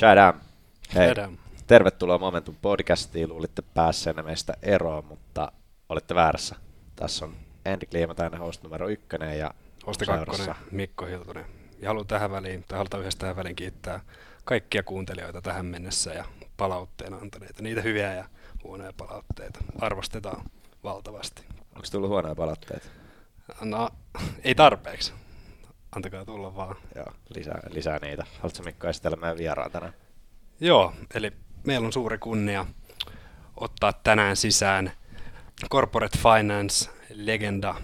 Chadam. Hei, Chadam. tervetuloa Momentum podcastiin. Luulitte päässeen meistä eroon, mutta olitte väärässä. Tässä on Henrik Liimatainen host numero ykkönen ja Hosti Kakkonen, Mikko Hiltunen. Ja haluan tähän väliin, tai halutaan yhdessä tähän väliin kiittää kaikkia kuuntelijoita tähän mennessä ja palautteena antaneita. Niitä hyviä ja huonoja palautteita. Arvostetaan valtavasti. Onko tullut huonoja palautteita? No, ei tarpeeksi. Antakaa tulla vaan. Joo, lisää, lisää niitä. Haluatko Mikko esitellä meidän vieraan tänään? Joo, eli meillä on suuri kunnia ottaa tänään sisään Corporate Finance legenda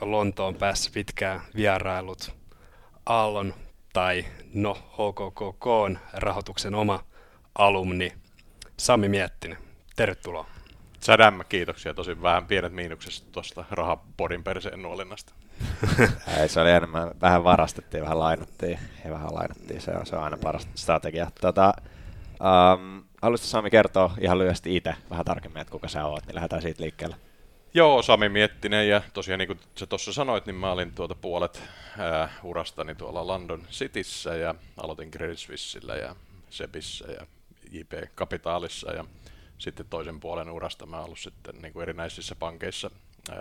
Lontoon päässä pitkään vierailut Aallon tai no HKKK rahoituksen oma alumni Sami Miettinen. Tervetuloa. Sadämmä, kiitoksia. Tosi vähän pienet miinuksesta tuosta rahapodin perseen nuolinnasta. Ei, se oli enemmän, vähän varastettiin, vähän lainattiin ja vähän lainattiin. Se on, se on aina paras strategia. Tota, um, haluaisitko Sami kertoa ihan lyhyesti itse vähän tarkemmin, että kuka sä oot, niin lähdetään siitä liikkeelle. Joo, Sami Miettinen ja tosiaan niin kuin sä tuossa sanoit, niin mä olin tuota puolet ää, urastani tuolla London Cityssä ja aloitin Credit Suissillä ja Sebissä ja JP Capitalissa ja sitten toisen puolen urasta mä oon ollut sitten niin kuin erinäisissä pankeissa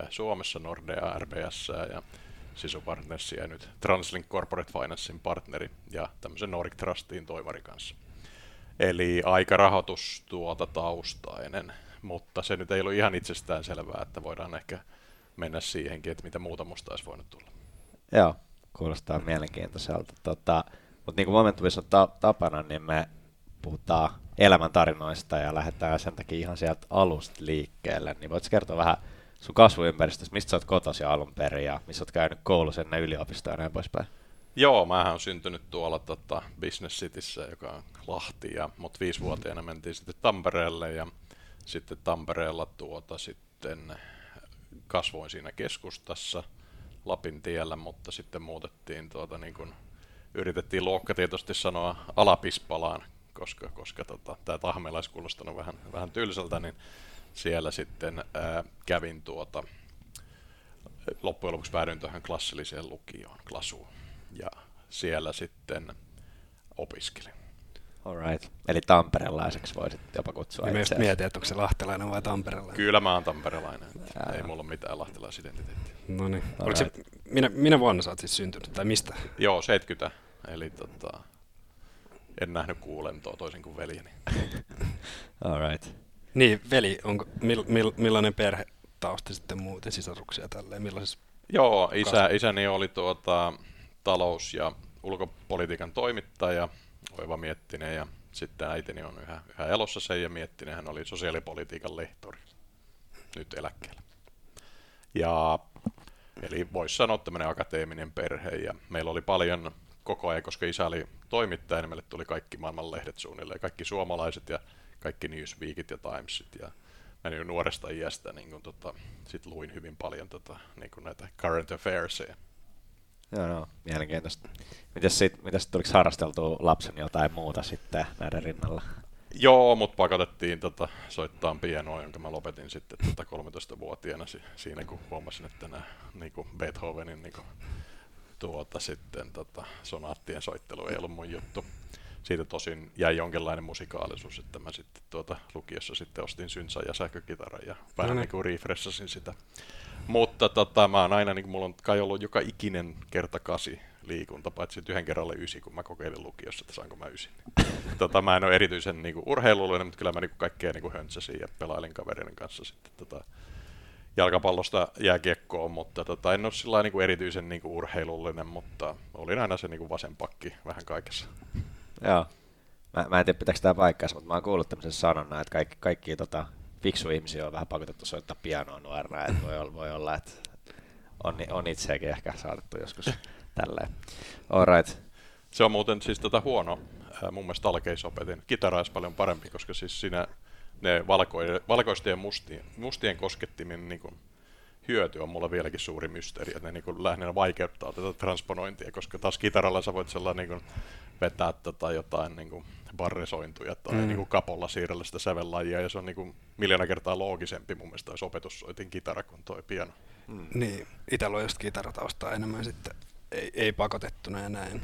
Suomessa, Nordea, RBS ja Sisu Partnersia ja nyt Translink Corporate Financein partneri ja tämmöisen Nordic Trustiin toimari kanssa. Eli aika rahoitus tuota taustainen, mutta se nyt ei ollut ihan itsestään selvää, että voidaan ehkä mennä siihenkin, että mitä muuta musta olisi voinut tulla. Joo, kuulostaa mielenkiintoiselta. Tota, mutta niin kuin Momentumissa on ta- tapana, niin me puhutaan elämäntarinoista ja lähdetään sen takia ihan sieltä alusta liikkeelle. Niin voitko kertoa vähän sun kasvuympäristöstä, mistä sä oot kotoisin alun perin ja missä oot käynyt koulussa ennen yliopistoa ja näin poispäin? Joo, mä oon syntynyt tuolla tota, Business Cityssä, joka on Lahti, ja mut viisivuotiaana mentiin sitten Tampereelle ja sitten Tampereella tuota sitten kasvoin siinä keskustassa Lapin tiellä, mutta sitten muutettiin tuota niin kuin, yritettiin luokkatietoisesti sanoa Alapispalaan, koska, koska tota, tämä Tahmela olisi kuulostanut vähän, vähän tylsältä, niin siellä sitten ää, kävin tuota, loppujen lopuksi päädyin tähän klassilliseen lukioon, klasuun, ja siellä sitten opiskelin. Alright. Eli tamperelaiseksi voisit jopa kutsua Ja myös itseäsi. mietin, että onko se lahtelainen vai tamperelainen. Kyllä mä oon tamperelainen, Jaa. ei mulla ole mitään lahtelaisidentiteettiä. No niin. Se, minä, minä vuonna sä oot siis syntynyt, tai mistä? Joo, 70, eli tota, en nähnyt kuulentoa toisin kuin veljeni. Alright. Niin, veli, onko, mil, mil, millainen perhe tausta sitten muuten, sisaruksia tälleen, millaisessa Joo, isä, isäni oli tuota, talous- ja ulkopolitiikan toimittaja, Oiva Miettinen, ja sitten äitini on yhä, yhä elossa se, ja Miettinen hän oli sosiaalipolitiikan lehtori, nyt eläkkeellä. Ja, eli voisi sanoa tämmöinen akateeminen perhe, ja meillä oli paljon koko ajan, koska isä oli toimittaja, niin meille tuli kaikki maailman lehdet suunnilleen, kaikki suomalaiset ja kaikki Newsweekit ja Timesit, ja mä niin nuoresta iästä niin kun, tota, sit luin hyvin paljon tota, niin kun näitä current affairsia. Joo, no, mielenkiintoista. Mitäs, sit, mitäs tuliko harrasteltua lapsen jotain muuta sitten näiden rinnalla? Joo, mut pakotettiin tota, soittaa pianoa, jonka mä lopetin sitten tota 13-vuotiaana si- siinä, kun huomasin, että nämä niin Beethovenin niin kuin, tuota, sitten, tota, sonaattien soittelu ei ollut mun juttu. Siitä tosin jäi jonkinlainen musikaalisuus, että mä sitten tuota, lukiossa sitten ostin synsa ja sähkökitaran ja vähän No niin. niin kuin refreshasin sitä. Mutta tota, mä oon aina, niin kuin, mulla on kai ollut joka ikinen kerta kasi liikunta, paitsi yhden kerran oli ysi, kun mä kokeilin lukiossa, että saanko mä ysin. tota, mä en ole erityisen niin kuin, urheilullinen, mutta kyllä mä niin kuin, kaikkea niin kuin, höntsäsin ja pelailin kavereiden kanssa sitten tota, jalkapallosta jääkiekkoon, mutta tota, en ole sillä niin kuin, erityisen niin kuin, urheilullinen, mutta olin aina se niin kuin, vasen pakki vähän kaikessa. Joo. Mä, mä en tiedä, pitääkö tämä paikkaansa, mutta mä oon kuullut tämmöisen sanonnan, että kaikki, kaikki tota, fiksu ihmisiä on vähän pakotettu soittaa pianoa nuorena, että voi olla, voi olla että on, on itseäkin ehkä saatettu joskus tälleen. Alright. Se on muuten siis tota huono, ää, mun mielestä alkeisopetin. Kitara olisi paljon parempi, koska siis siinä ne valkoiden, valkoisten ja mustien, mustien koskettimien niin kuin, hyöty on mulla vieläkin suuri mysteeri, että ne niin kuin, lähinnä vaikeuttaa tätä transponointia, koska taas kitaralla sä voit sellainen niin kuin, vetää tota jotain niin kuin, barresointuja tai Mm. mm. niin kuin, kapolla siirrellä sitä sävellajia, ja se on niin kuin, miljoona kertaa loogisempi mun mielestä olisi opetussoitin kitara kuin toi piano. Niin, itsellä on just kitarataustaa enemmän sitten, ei, ei pakotettuna ja näin.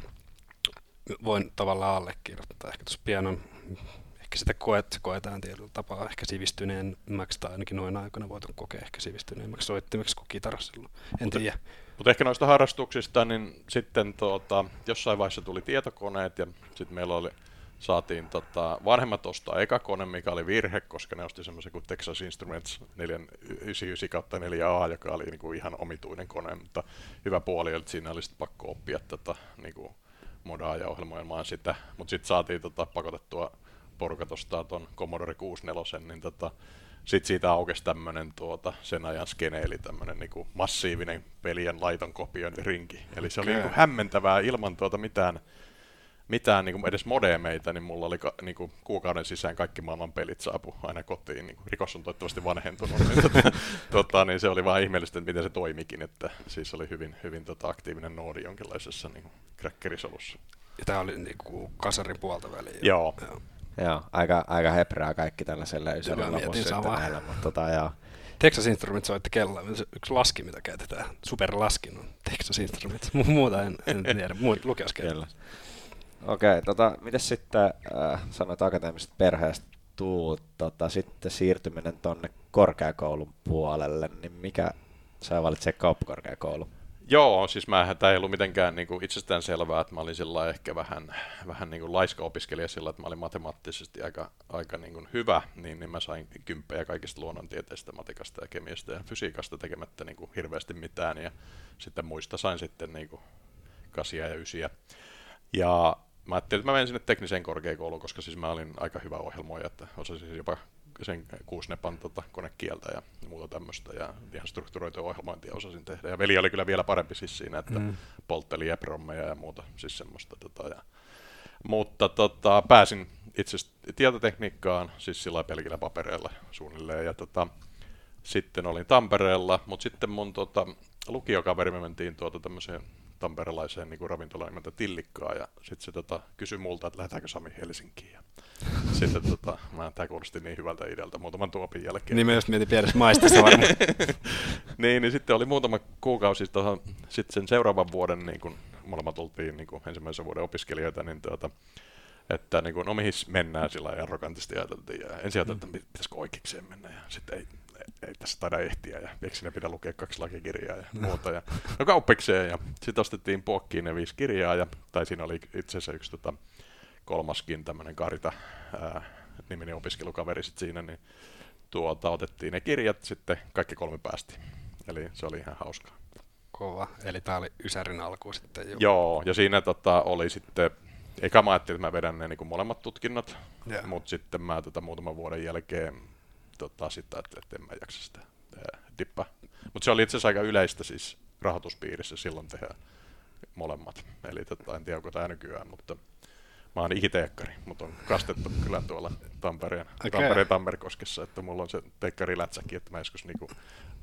voin tavallaan allekirjoittaa. Ehkä tuossa pianon, ehkä sitä koet, koetaan tietyllä tapaa ehkä sivistyneemmäksi, tai ainakin noin aikana voitu kokea ehkä sivistyneemmäksi soittimeksi kuin kitarassa silloin. En Mutta- tiedä. Mutta ehkä noista harrastuksista, niin sitten tuota, jossain vaiheessa tuli tietokoneet ja sitten meillä oli, saatiin tota, vanhemmat ostaa eka kone, mikä oli virhe, koska ne osti semmoisen kuin Texas Instruments 499 4A, joka oli niinku ihan omituinen kone, mutta hyvä puoli oli, että siinä oli pakko oppia tätä niinku modaa ja ohjelmoimaan sitä, mutta sitten saatiin tota, pakotettua porukat ostaa tuon Commodore 64, niin tota, sitten siitä aukesi tämmöinen tuota, sen ajan skene, eli tämmöinen niinku massiivinen pelien laiton kopiointirinki. Eli se oli Okei. niinku hämmentävää ilman tuota mitään, mitään niinku edes modemeita, niin mulla oli ka, niinku kuukauden sisään kaikki maailman pelit saapu aina kotiin. Niinku, rikos on toivottavasti vanhentunut, niin, tota, tota, niin se oli vaan ihmeellistä, että miten se toimikin, että siis oli hyvin, hyvin tota, aktiivinen noodi jonkinlaisessa niinku, crackerisolussa. Ja tämä oli niinku kasarin puolta väliin. Joo. joo. Joo, aika, aika heprää kaikki tällaiselle mietin samaa. mutta tota, joo. Texas Instruments soitti kello. Yksi laski, mitä käytetään. Superlaskin on Texas Instruments. Mu- Muuta en, en tiedä. Muut lukeuskello. Okei, tota, miten sitten äh, sanoit akateemisesta perheestä tuut, tota, sitten siirtyminen tonne korkeakoulun puolelle, niin mikä sä valitset kauppakorkeakoulu? Joo, siis mä tämä ei ollut mitenkään niin kuin itsestään selvää, että mä olin sillä ehkä vähän, vähän niin kuin laiska opiskelija sillä, että mä olin matemaattisesti aika, aika niin kuin hyvä, niin, niin mä sain kymppejä kaikista luonnontieteistä, matikasta ja kemiasta ja fysiikasta tekemättä niin kuin hirveästi mitään ja sitten muista sain sitten niin kuin kasia ja ysiä. Ja mä ajattelin, että mä menen sinne tekniseen korkeakouluun, koska siis mä olin aika hyvä ohjelmoija, että osasin jopa sen kuusnepan tota, konekieltä ja muuta tämmöistä ja ihan strukturoitua ohjelmointia osasin tehdä. Ja veli oli kyllä vielä parempi siis siinä, että mm. poltteli EPROMmeja ja muuta, siis semmoista. Tota, ja, mutta tota, pääsin itse tietotekniikkaan, siis sillä pelkillä papereilla suunnilleen. Ja tota, sitten olin Tampereella, mutta sitten mun tota, lukiokaveri me mentiin tuota tämmöiseen tamperelaiseen niin ravintolaan nimeltä Tillikkaa, ja sitten se tota, kysyi multa, että lähdetäänkö Sami Helsinkiin. Ja sitten tota, mä, tämä kuulosti niin hyvältä idealta muutaman tuopin jälkeen. Niin mä just mietin pienessä maistista varmaan. niin, niin sitten oli muutama kuukausi tuohon, sitten sen seuraavan vuoden, niin kun molemmat oltiin niin kun ensimmäisen vuoden opiskelijoita, niin tuota, että niin kun, no mihin mennään sillä arrogantisti ajateltiin. Ja ensin ajateltiin, että pitäisikö oikeikseen mennä, ja sitten ei, ei, tässä taida ehtiä, ja eikö siinä pidä lukea kaksi lakikirjaa ja muuta. Ja, no kauppikseen, ja sitten ostettiin puokkiin ne viisi kirjaa, ja, tai siinä oli itse asiassa yksi tota, kolmaskin tämmöinen Karita ää, niminen opiskelukaveri sit siinä, niin tuota, otettiin ne kirjat, sitten kaikki kolme päästi. Eli se oli ihan hauskaa. Kova. Eli tää oli Ysärin alku sitten jo. Joo, ja siinä tota, oli sitten, eka mä ajattelin, että mä vedän ne niin kuin molemmat tutkinnot, Joo. mutta sitten mä tota, muutaman vuoden jälkeen tota, sitten ajattelin, että en mä jaksa sitä dippaa. Mutta se oli itse asiassa aika yleistä siis rahoituspiirissä silloin tehdä molemmat. Eli tota, en tiedä, onko tämä nykyään, mutta mä oon ikiteekkari, mutta on kastettu kyllä tuolla Tampereen, okay. Tampereen Tammerkoskessa, että mulla on se teekkarilätsäkin, että mä joskus niinku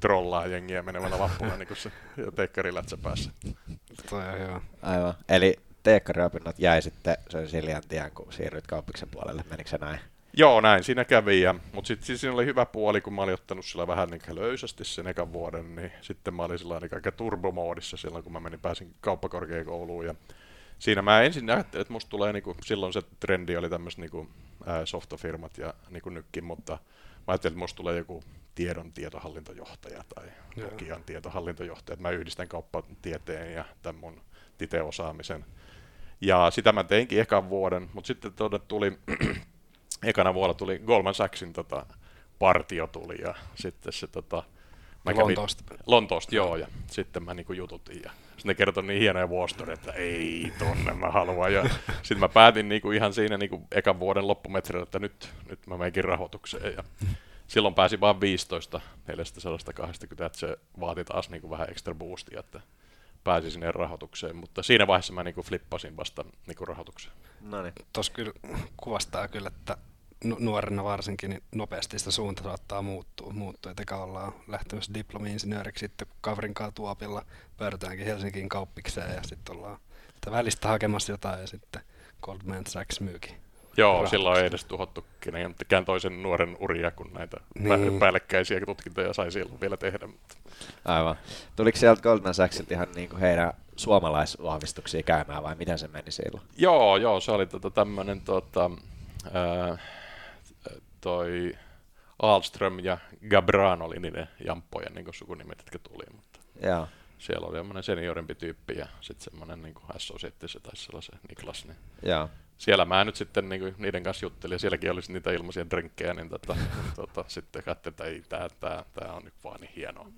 trollaan jengiä menemällä vappuna niinku se teekkarilätsä päässä. Toi on hyvä. Aivan. Eli teekkariopinnot jäi sitten sen Siljan tien, kun siirryit kauppiksen puolelle. Menikö se näin? Joo, näin siinä kävi, ja, mutta sitten siis siinä oli hyvä puoli, kun mä olin ottanut sillä vähän niin löysästi sen ekan vuoden, niin sitten mä olin sillä niin aika turbomoodissa silloin, kun mä menin, pääsin kauppakorkeakouluun, ja siinä mä ensin ajattelin, että musta tulee, niinku, silloin se trendi oli tämmöiset ää, softofirmat ja niinku nytkin, mutta mä ajattelin, että musta tulee joku tiedon tietohallintojohtaja tai. Nokian tietohallintojohtaja, että mä yhdistän kauppatieteen ja tämän mun titeosaamisen. Ja sitä mä teinkin ekan vuoden, mutta sitten tuli, ekana vuonna tuli Goldman Sachsin tota, partio tuli ja sitten se tota, mä kävin- Lontoosta. Lontoosta, joo, ja sitten mä niinku jututin ja sitten ne kertoi niin hienoja story, että ei tonne mä haluan. Ja sitten mä päätin niinku ihan siinä niinku ekan vuoden loppumetreillä, että nyt, nyt mä menkin rahoitukseen. Ja silloin pääsin vaan 15 420, että se vaati taas niinku vähän extra boostia, että pääsin sinne rahoitukseen, mutta siinä vaiheessa mä niinku flippasin vasta niinku rahoitukseen. No niin. Tuossa kyllä kuvastaa kyllä, että nuorena varsinkin niin nopeasti sitä suunta saattaa muuttua. muuttua. Eka ollaan lähtemässä diplomi-insinööriksi, sitten kun kaverin kanssa tuopilla päädytäänkin Helsinkiin kauppikseen ja sitten ollaan sitä välistä hakemassa jotain ja sitten Goldman Sachs myykin. Joo, Rahoitukseen. silloin ei edes tuhottu kenenkään toisen nuoren uria, kun näitä Niin. päällekkäisiä tutkintoja sai silloin vielä tehdä. Mutta Aivan. Tuliko sieltä Goldman Sachsilta ihan niin kuin heidän suomalaisvahvistuksia käymään vai miten se meni silloin? Joo, joo, se oli tota tämmöinen tota, ää, toi Alström ja Gabran oli niiden jamppojen niin sukunimet, jotka tuli, mutta Joo. siellä oli semmoinen seniorimpi tyyppi ja sitten semmoinen niin associate se taisi olla se Niklas, niin Joo. siellä mä nyt sitten niin niiden kanssa juttelin ja sielläkin olisi niitä ilmaisia drinkkejä, niin tota, tota, sitten katsoin, että ei, tää, tää, tää on nyt vaan niin hienoa.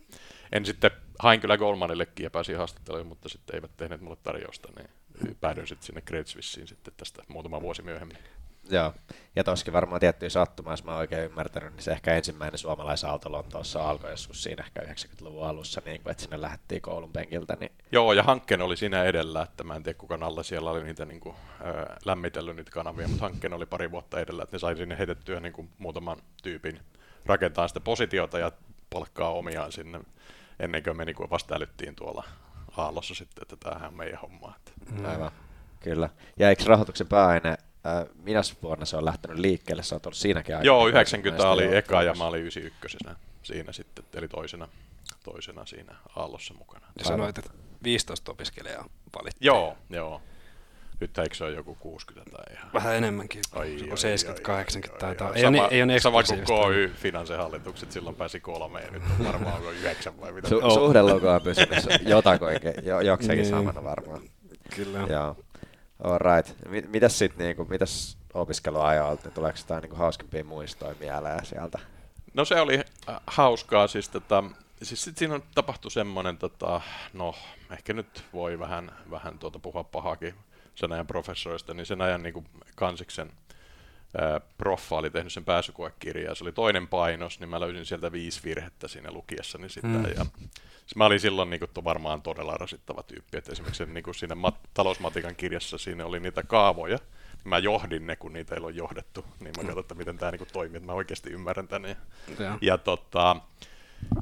En sitten, hain kyllä Goldmanillekin ja pääsin haastatteluun, mutta sitten eivät tehneet mulle tarjousta, niin päädyin sitten sinne Great Swissiin sitten tästä muutama vuosi myöhemmin. Joo, ja toskin varmaan tiettyjä sattumaa, jos mä oon oikein ymmärtänyt, niin se ehkä ensimmäinen suomalaisauto Lontoossa alkoi joskus siinä ehkä 90-luvun alussa, niin kun, että sinne lähdettiin koulun penkiltä. Niin... Joo, ja hankkeen oli siinä edellä, että mä en tiedä kuka alla siellä oli niitä niin kuin, ää, lämmitellyt niitä kanavia, mutta hankkeen oli pari vuotta edellä, että ne sai sinne heitettyä niin kuin, muutaman tyypin rakentaa sitä positiota ja palkkaa omiaan sinne, ennen kuin me niin kuin vasta älyttiin tuolla Aallossa sitten, että tämähän on meidän homma. Että. Mm. Aivan, kyllä. Ja eikö rahoituksen pääaine äh, minä vuonna se on lähtenyt liikkeelle? Se on ollut siinäkin aika. Joo, 90 oli eka ja mä olin 91 siinä sitten, eli toisena, toisena siinä Aallossa mukana. Ja sanoit, että 15 opiskelijaa valittiin. Joo, joo. Nyt eikö se ole joku 60 tai ihan... Vähän enemmänkin, Ai, joku ai, 70-80 ai, taitaa. ai, Ei, ole, sama, ei ole niin sama kuin eksklusiivista. KY Finansen-hallitukset, silloin pääsi kolmeen ja nyt on varmaan onko yhdeksän vai mitä. Su- Joo. suhdeluku on pysynyt jotakoinkin, jo, jokseenkin Niin. samana varmaan. Kyllä. Joo. All right. Mi- mitäs sitten, niinku, mitäs opiskeluajoilta, niin tuleeko jotain niinku, hauskimpia muistoja mieleen sieltä? No se oli äh, hauskaa, siis, tota, siis sit siinä on tapahtu semmoinen, tota, no ehkä nyt voi vähän, vähän tuota puhua pahakin sen ajan professorista, niin sen ajan niin kansiksen ää, proffa oli tehnyt sen pääsykoekirjaa, se oli toinen painos, niin mä löysin sieltä viisi virhettä siinä lukiessani sitä, Mm. mm. ja siis mä olin silloin niin kuin, varmaan todella rasittava tyyppi, että esimerkiksi niin kuin siinä mat- talousmatikan kirjassa siinä oli niitä kaavoja, niin mä johdin ne, kun niitä ei ole johdettu, niin mä katsoin, että miten tämä niin toimii, että mä oikeasti ymmärrän tänne. Ja, Joo. ja tota,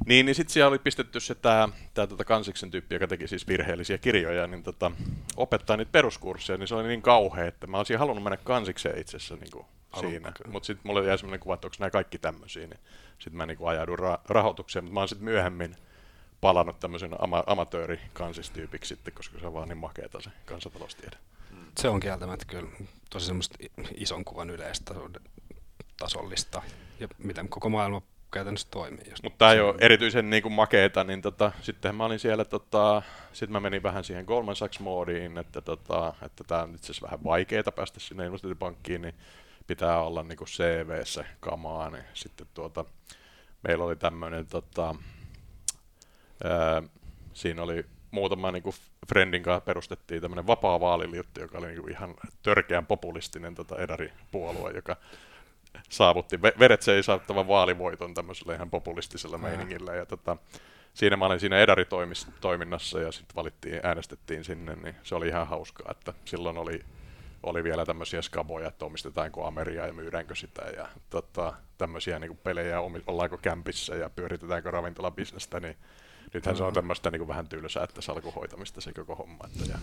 niin, niin sitten siellä oli pistetty se tämä tää, tota kansiksen tyyppi, joka teki siis virheellisiä kirjoja, niin tota, opettaa niitä peruskursseja, niin se oli niin kauhea, että mä olisin halunnut mennä kansikseen itse asiassa niin siinä. Mutta sitten mulle jäi sellainen kuva, että onko nämä kaikki tämmöisiä, niin sitten mä niin kuin ajaudun ra- rahoitukseen, mutta mä oon sitten myöhemmin palannut tämmöisen ama- amatöörikansistyypiksi sitten, koska se on vaan niin makeeta se kansantaloustiede. Se on kieltämättä kyllä tosi semmoista ison kuvan yleistä tasollista ja miten koko maailma käytännössä toimii. Mutta tämä ei ole erityisen niin kuin makeeta, niin tota, sitten mä olin siellä, tota, sitten mä menin vähän siihen Goldman Sachs-moodiin, että, tota, että tämä on itse asiassa vähän vaikeaa päästä sinne investointipankkiin, niin pitää olla niin kuin CV-ssä kamaa, niin sitten tuota, meillä oli tämmöinen, tota, ää, siinä oli muutama niin kuin friendin kanssa perustettiin tämmöinen vapaa vaaliliitto, joka oli niin kuin ihan törkeän populistinen tota edari-puolue, joka saavutti ve- veret seisauttavan vaalivoiton tämmöisellä ihan populistisella Ää. meiningillä. Ja tota, siinä mä olin siinä Edari-toiminnassa ja sitten valittiin, äänestettiin sinne, niin se oli ihan hauskaa, että silloin oli, oli vielä tämmöisiä skaboja, että omistetaanko Ameriaa ja myydäänkö sitä ja tota, tämmöisiä niin pelejä, omi- ollaanko kämpissä ja pyöritetäänkö ravintolabisnestä, niin nythän se on tämmöistä niin vähän tylsää, että salkuhoitamista se koko homma. Että, ja,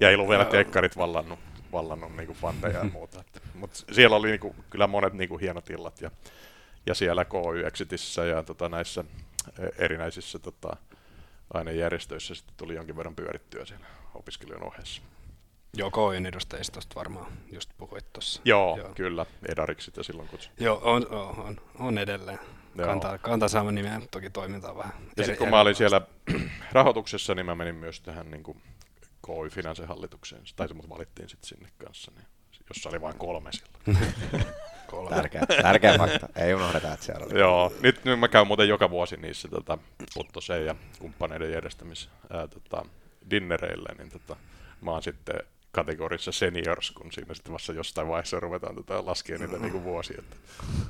ja ei ollut vielä tekkarit vallannut, vallannut niin fandeja ja muuta. Mutta siellä oli niin kuin, kyllä monet niin kuin hienot illat ja, ja siellä KY Exitissä ja tota, näissä e, erinäisissä tota, ainejärjestöissä sitten tuli jonkin verran pyörittyä siinä opiskelijan ohessa. Joo, KYn edustajistosta varmaan just puhuit tuossa. Joo, Joo. kyllä, Edariksi sitä silloin kutsuttiin. Joo, on, on, on, edelleen. Joo. Kantaa, kantaa sama nimeä, toki toiminta on vähän Ja sitten kun mä olin siellä rahoituksessa, niin mä menin myös tähän niin kuin KY Finansen hallitukseen, tai se mut valittiin sitten sinne kanssa, niin, jossa oli vain kolme silloin. Kolme. Tärkeä, tärkeä fakta. Ei unohdeta, että siellä oli. Joo, nyt, nyt mä käyn muuten joka vuosi niissä tota, Puttoseen ja kumppaneiden järjestämis ää, tota, dinnereillä, niin tota, mä oon sitten kategorissa seniors, kun siinä sitten vasta jostain vaiheessa ruvetaan tota, laskea niitä niinku vuosia, että,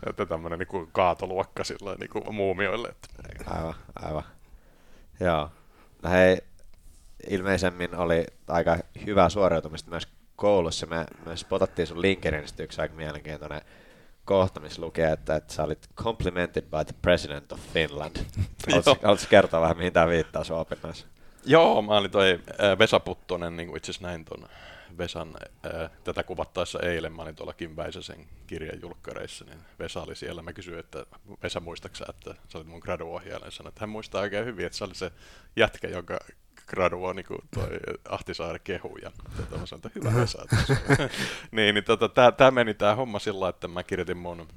että tämmöinen niinku kaatoluokka sillä niinku muumioille. Että. Aivan, aivan. Joo. No hei, ilmeisemmin oli aika hyvää suoriutumista myös koulussa. Me myös spotattiin sun LinkedInistä yksi aika mielenkiintoinen kohta, missä lukee, että, että sä olit complimented by the president of Finland. Haluatko, kertoa vähän, mihin tämä viittaa sun opinnoissa? Joo, mä olin toi Vesa Puttonen, niin itse asiassa näin ton Vesan, ää, tätä kuvattaessa eilen, mä olin tuolla Kim Väisäsen kirjan julkkareissa, niin Vesa oli siellä. Mä kysyin, että Vesa muistaaksä, että sä olit mun graduohjaaja, ja sanoin, että hän muistaa oikein hyvin, että se oli se jätkä, jonka gradua niin kuin toi Ahtisaari kehu ja tota, mä sanoin, että hyvä Vesa. niin, niin tota, tää, tää, meni tää homma sillä että mä kirjoitin mun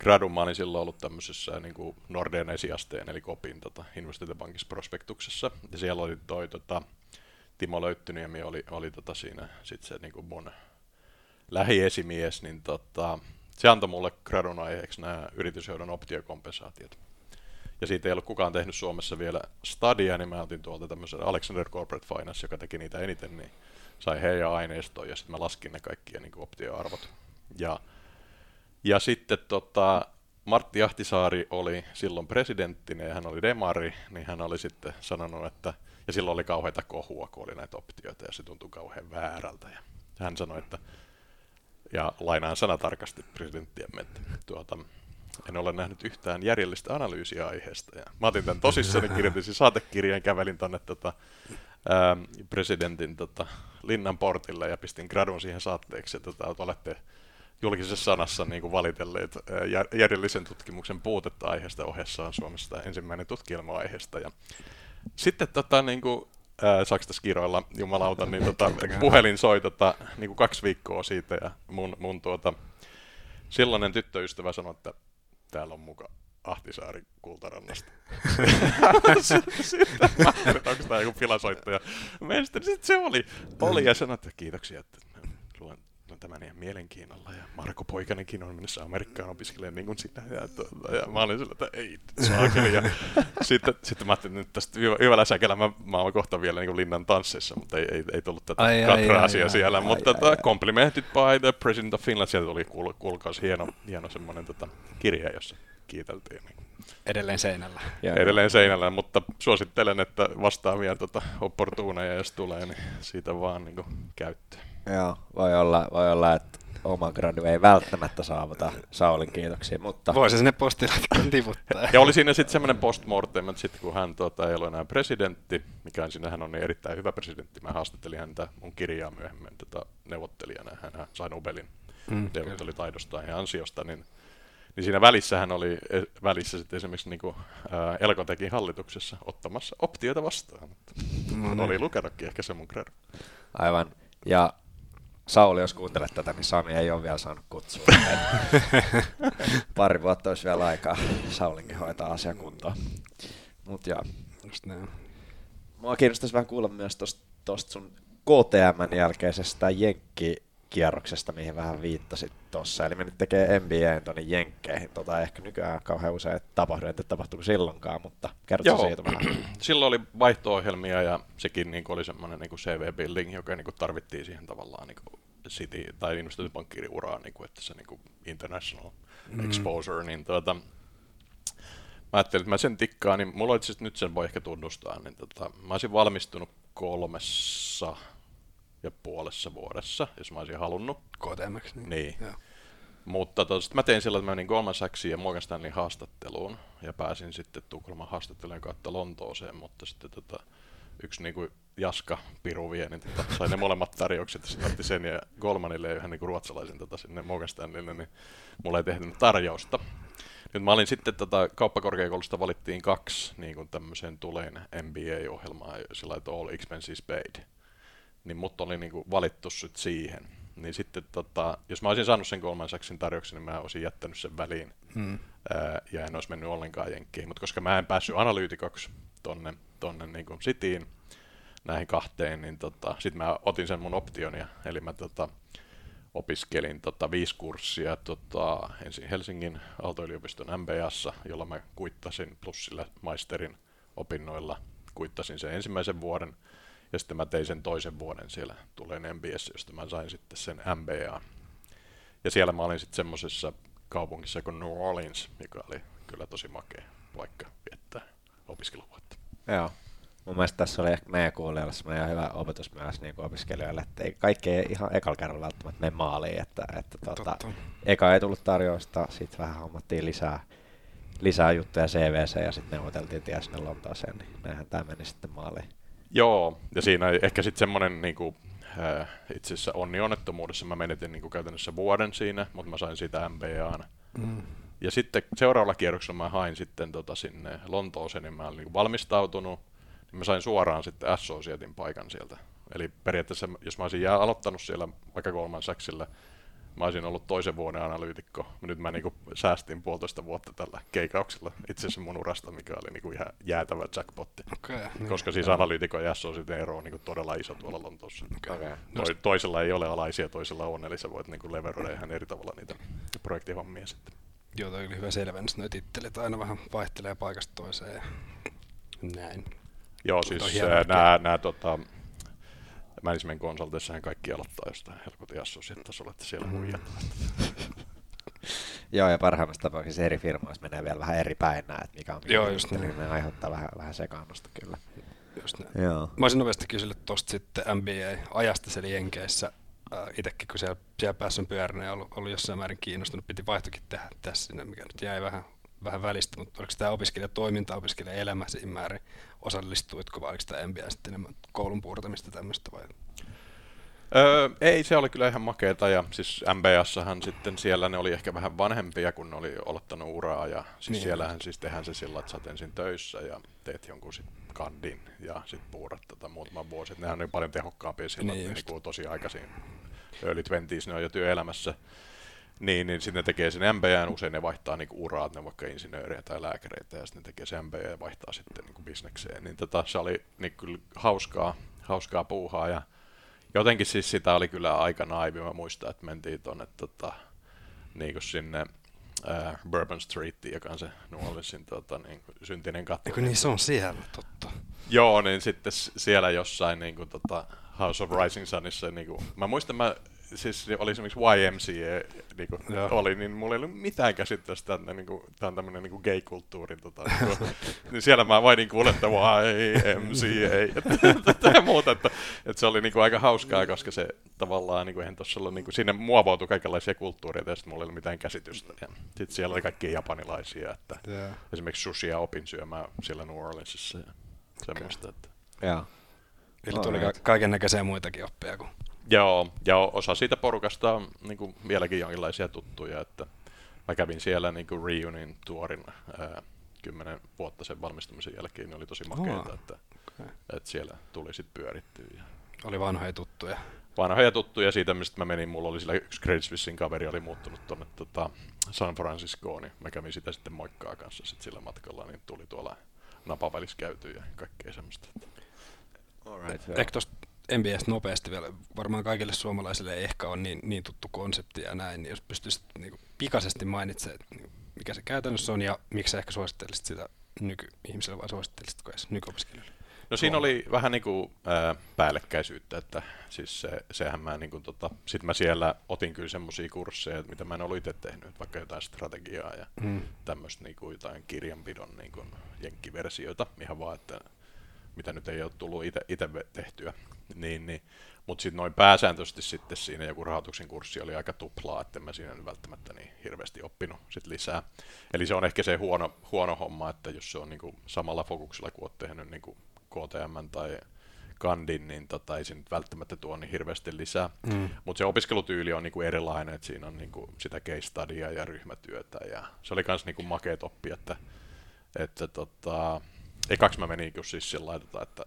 gradun, mä olin silloin ollut tämmöisessä niin kuin Nordeen esiasteen, eli kopin tota, investointipankissa prospektuksessa, ja siellä oli toi tota, Timo Löyttyniemi oli, oli tota siinä sit se niin kuin mun lähiesimies, niin tota, se antoi mulle gradun aiheeksi nämä yritysjohdon optiokompensaatiot. Ja siitä ei ollut kukaan tehnyt Suomessa vielä stadia, niin mä otin tuolta tämmöisen Alexander Corporate Finance, joka teki niitä eniten, niin sai heidän aineistoon ja sitten mä laskin ne kaikki niin optioarvot. Ja, ja sitten tota, Martti Ahtisaari oli silloin presidenttinä ja hän oli demari, niin hän oli sitten sanonut, että ja silloin oli kauheita kohua, kun oli näitä optioita ja se tuntui kauhean väärältä. Ja hän sanoi, että ja lainaan sanatarkasti presidenttiämme, että tuota, en ole nähnyt yhtään järjellistä analyysiä aiheesta. Ja mä otin tämän tosissani, kirjoitin siis saatekirjan, kävelin tuonne tota, ää, presidentin tota, linnan portille ja pistin gradun siihen saatteeksi, että tota, olette julkisessa sanassa niin kuin valitelleet järjellisen tutkimuksen puutetta aiheesta ohessa on Suomessa ensimmäinen tutkielma aiheesta. Ja sitten tota, niin kuin, ää, Saksasta kiroilla, jumalauta, niin tota, puhelin soi tota, niin kuin kaksi viikkoa siitä ja mun, mun tuota, silloinen tyttöystävä sanoi, että täällä on muka Ahtisaari Kultarannasta. sitten mä onko tämä joku filasoittaja. Sitten se oli, oli ja sanoi, että kiitoksia, että luen tämän ihan mielenkiinnolla. Ja Marko Poikanenkin on mennessä Amerikkaan opiskelemaan niin kuin sinä. Ja, tuota, ja mä olin sillä, että ei saakeli. Ja sitten, sitten mä ajattelin, että tästä hyvällä säkellä mä, mä olen kohta vielä niin kuin linnan tanssissa, mutta ei, ei, ei tullut tätä ai, katraasia ai, siellä. Ai, mutta ai, tota, ai, complimented by the President of Finland, sieltä tuli kuul, kuulkaus hieno, hieno semmoinen tota, kirja, jossa kiiteltiin. Niin. Edelleen seinällä. Ja, Edelleen seinällä, mutta suosittelen, että vastaavia tota, opportuneja, jos tulee, niin siitä vaan niin kuin, käyttöön. Joo, voi olla, voi olla että oma gradu ei välttämättä saavuta Saulin kiitoksia, mutta... Voisi sinne postilaatikkoon tiputtaa. ja oli siinä sitten semmoinen postmortem, että sitten kun hän tuota, ei ole enää presidentti, mikä on siinä, hän on niin erittäin hyvä presidentti, mä haastattelin häntä mun kirjaa myöhemmin tota, neuvottelijana, hän sai Nobelin mm, neuvottelitaidostaan ja ansiosta, niin niin siinä välissä hän oli e, välissä sitten esimerkiksi niin kuin, ää, Elkotekin hallituksessa ottamassa optioita vastaan. No, niin. Oli lukenutkin ehkä se mun gradu. Aivan. Ja Sauli, jos kuuntelet tätä, niin Sami ei ole vielä saanut kutsua. Pari vuotta olisi vielä aikaa Saulinkin hoitaa asiakuntoa. Mut ja. Just näin. Mua kiinnostaisi vähän kuulla myös tuosta sun KTM jälkeisestä Jenkki kierroksesta, mihin vähän viittasit tuossa. Eli me nyt tekee NBA tuonne Jenkkeihin. Tota ehkä nykyään kauhean usein tapahdu, että tapahtuuko silloinkaan, mutta kerro siitä vähän. Silloin oli vaihto-ohjelmia ja sekin niin oli semmoinen niin CV-building, joka niin tarvittiin siihen tavallaan niin City tai investointipankkiirin uraan, niin kuin, että se niin kuin international mm. exposure, niin tuota, mä ajattelin, että mä sen tikkaan, niin mulla itse nyt sen voi ehkä tunnustaa, niin tota, mä olisin valmistunut kolmessa ja puolessa vuodessa, jos mä olisin halunnut. KTMX, niin. niin. Joo. Mutta tos, mä tein sillä, että mä menin Goldman Sachsiin ja Morgan Stanley haastatteluun ja pääsin sitten Tukholman haastattelujen kautta Lontooseen, mutta sitten tota, yksi niin kuin Jaska Piru vie, niin tota, sai ne molemmat tarjoukset, ja sitten otti sen ja Goldmanille ja yhden niin kuin ruotsalaisen tota, sinne Morgan Stanleylle, niin mulla ei tehnyt tarjousta. Nyt mä olin sitten tota, kauppakorkeakoulusta valittiin kaksi niin kuin tämmöiseen tuleen MBA-ohjelmaa, sillä että all expenses paid. Niin mut oli niin kuin valittu sit siihen. Niin sitten tota, jos mä olisin saanut sen Goldman Sachsin tarjouksen, niin mä olisin jättänyt sen väliin. Hmm. Ää, ja en olisi mennyt ollenkaan jenkkiin. Mutta koska mä en päässyt analyytikoksi tonne, tonne niin kuin Cityin, näihin kahteen, niin tota, sitten mä otin sen mun optionia, eli mä tota, opiskelin tota, viisi kurssia tota, ensin Helsingin Aalto-yliopiston MBAssa, jolla mä kuittasin plus sillä maisterin opinnoilla kuittasin sen ensimmäisen vuoden, ja sitten mä tein sen toisen vuoden siellä Tulen MBS, josta mä sain sitten sen MBA. Ja siellä mä olin sitten semmoisessa kaupungissa kuin New Orleans, mikä oli kyllä tosi makea paikka viettää opiskeluvuotta. Joo. Mun mielestä tässä oli ehkä meidän kuulijoille semmoinen ihan hyvä opetus myös niin kuin opiskelijoille, että ei, kaikki ei ihan ekalla kerralla välttämättä mene maaliin, että, että tuota, eka ei tullut tarjoista, sitten vähän hommattiin lisää, lisää juttuja CVC ja sitten neuvoteltiin tie sinne Lontooseen, niin näinhän tämä meni sitten maaliin. Joo, ja siinä ehkä sitten semmoinen niin kuin, äh, itse asiassa onni onnettomuudessa mä menetin niin kuin käytännössä vuoden siinä, mutta mä sain siitä MBAn. Mm. Ja sitten seuraavalla kierroksella mä hain sitten tota sinne Lontooseen, niin mä olin niin valmistautunut, niin mä sain suoraan sitten Associatin paikan sieltä. Eli periaatteessa, jos mä olisin jää aloittanut siellä vaikka Goldman Sachsilla, mä olisin ollut toisen vuoden analyytikko. Nyt mä niinku säästin puolitoista vuotta tällä keikauksella itse asiassa mun urasta, mikä oli niinku ihan jäätävä jackpotti. Okay, niin. Koska siis analyytikon ja sitten ero on niinku todella iso tuolla Lontoossa. Okay. Toi, toisella ei ole alaisia, toisella on, eli sä voit niinku leveroida ihan eri tavalla niitä projektihommia sitten. Joo, toi oli hyvä selvennys. Noi tittelit aina vähän vaihtelee paikasta toiseen ja näin. Joo, on siis nämä tota, management consulteissahan kaikki aloittaa jostain helkotin associate-tasolla, että siellä Mm. muijat. Joo, ja parhaimmassa tapauksessa eri firmoissa menee vielä vähän eri päin nämä, että mikä on mikä Joo, just niin. ne aiheuttaa vähän, vähän sekaannusta kyllä. Just näin. Joo. Mä olisin nopeasti kysynyt tuosta sitten NBA-ajasta siellä Jenkeissä. Äh, Itekin kun siellä, siellä päässä on pyörinyt ja ollut, ollut jossain määrin kiinnostunut, piti vaihtokin tehdä tässä sinne, mikä nyt jäi vähän, vähän välistä, mutta oliko tämä opiskelijatoiminta, opiskelijaelämä siinä määrin, osallistuitko vai oliko tämä NBA sitten enemmän koulun puurtamista tämmöistä vai? Öö, ei, se oli kyllä ihan makeeta ja siis MBAssahan sitten siellä ne oli ehkä vähän vanhempia, kun ne oli aloittanut uraa ja siis Niin. siellähän siis tehdään se sillä, että sä ensin töissä ja teet jonkun sit kandin ja sit puurat tätä muutaman vuosi. Nehän on paljon tehokkaampia silloin, Niin niin tosi aikaisin. Early 20s, ne on jo työelämässä. Niin, niin sitten ne tekee sen MBAn, usein ne vaihtaa niinku uraa, että ne vaikka insinööriä tai lääkäreitä, ja sitten ne tekee sen MBA ja vaihtaa sitten niinku bisnekseen. Niin tota, se oli niin kyllä hauskaa, hauskaa puuhaa, ja jotenkin siis sitä oli kyllä aika naivi. Mä muistan, että mentiin tuonne tota, niin sinne äh, Bourbon Streetiin, joka on se New Orleansin tota, niin kuin syntinen katto. Eikö niin se on siellä, totta. Joo, niin sitten siellä jossain niin kuin, tota, House of Rising Sunissa, niin kuin, mä muistan, mä siis oli esimerkiksi YMCA niin kuin, Joo. oli, niin mulla ei ollut mitään käsitystä, että niin kuin, tämä on tämmöinen niin gay-kulttuurin, tota, niin, kuin, niin siellä mä vain niin kuulin, että YMCA, että, ja muuta, että, että se oli niin kuin, aika hauskaa, koska se tavallaan, niin kuin, eihän tossa ollut, niin kuin, sinne muovautui kaikenlaisia kulttuureita, ja sitten mulla ei ollut mitään käsitystä, ja sitten siellä oli kaikkia japanilaisia, että Joo. esimerkiksi sushia opin syömään siellä New Orleansissa, ja semmoista, että Joo. Eli tuli ka- kaiken näköisiä muitakin oppeja kuin Joo, ja osa siitä porukasta on niin kuin, vieläkin jonkinlaisia tuttuja, että mä kävin siellä niin kuin reunion tuorin ää, kymmenen vuotta sen valmistumisen jälkeen, ne oli tosi makeita, Aa, että, okei. että siellä tuli sitten pyörittyä. Ja oli vanhoja tuttuja. vanhoja tuttuja siitä, mistä mä menin, mulla oli sillä yksi Credit Suissein kaveri oli muuttunut tuonne tota, San Franciscoon, niin mä kävin sitä sitten moikkaa kanssa sit sillä matkalla, niin tuli tuolla napavälissä käyty ja kaikkea semmoista. Alright, Ehkä tuosta NBAstä nopeasti vielä, varmaan kaikille suomalaisille ei ehkä ole niin, niin tuttu konsepti ja näin, niin jos pystyisit niin pikaisesti mainitsemaan, niin mikä se käytännössä on ja miksi sä ehkä suosittelisit sitä nyky-ihmiselle vai suosittelisitko edes nykyopiskelijoille? No siinä oli vähän niin kuin, ää, päällekkäisyyttä, että siis se, sehän mä niin kuin, tota, sit mä siellä otin kyllä semmoisia kursseja, mitä mä en ollut itse tehnyt, vaikka jotain strategiaa ja Mm. tämmöistä niin kuin jotain kirjanpidon niin kuin jenkkiversioita, ihan vaan, että mitä nyt ei ole tullut itse tehtyä. Niin, niin. Mutta sitten noin pääsääntöisesti sitten siinä joku rahoituksen kurssi oli aika tuplaa, että en mä siinä nyt välttämättä niin hirveästi oppinut sit lisää. Eli se on ehkä se huono, huono homma, että jos se on niinku samalla fokuksella kuin olet tehnyt niinku KTM tai Kandin, niin tota, ei se nyt välttämättä tuo niin hirveästi lisää. Mm. Mutta se opiskelutyyli on niinku erilainen, että siinä on niinku sitä case studya ja ryhmätyötä. Ja se oli myös niinku makeet oppi, että, että tota, ekaksi mä menin just siis sillä lailla, että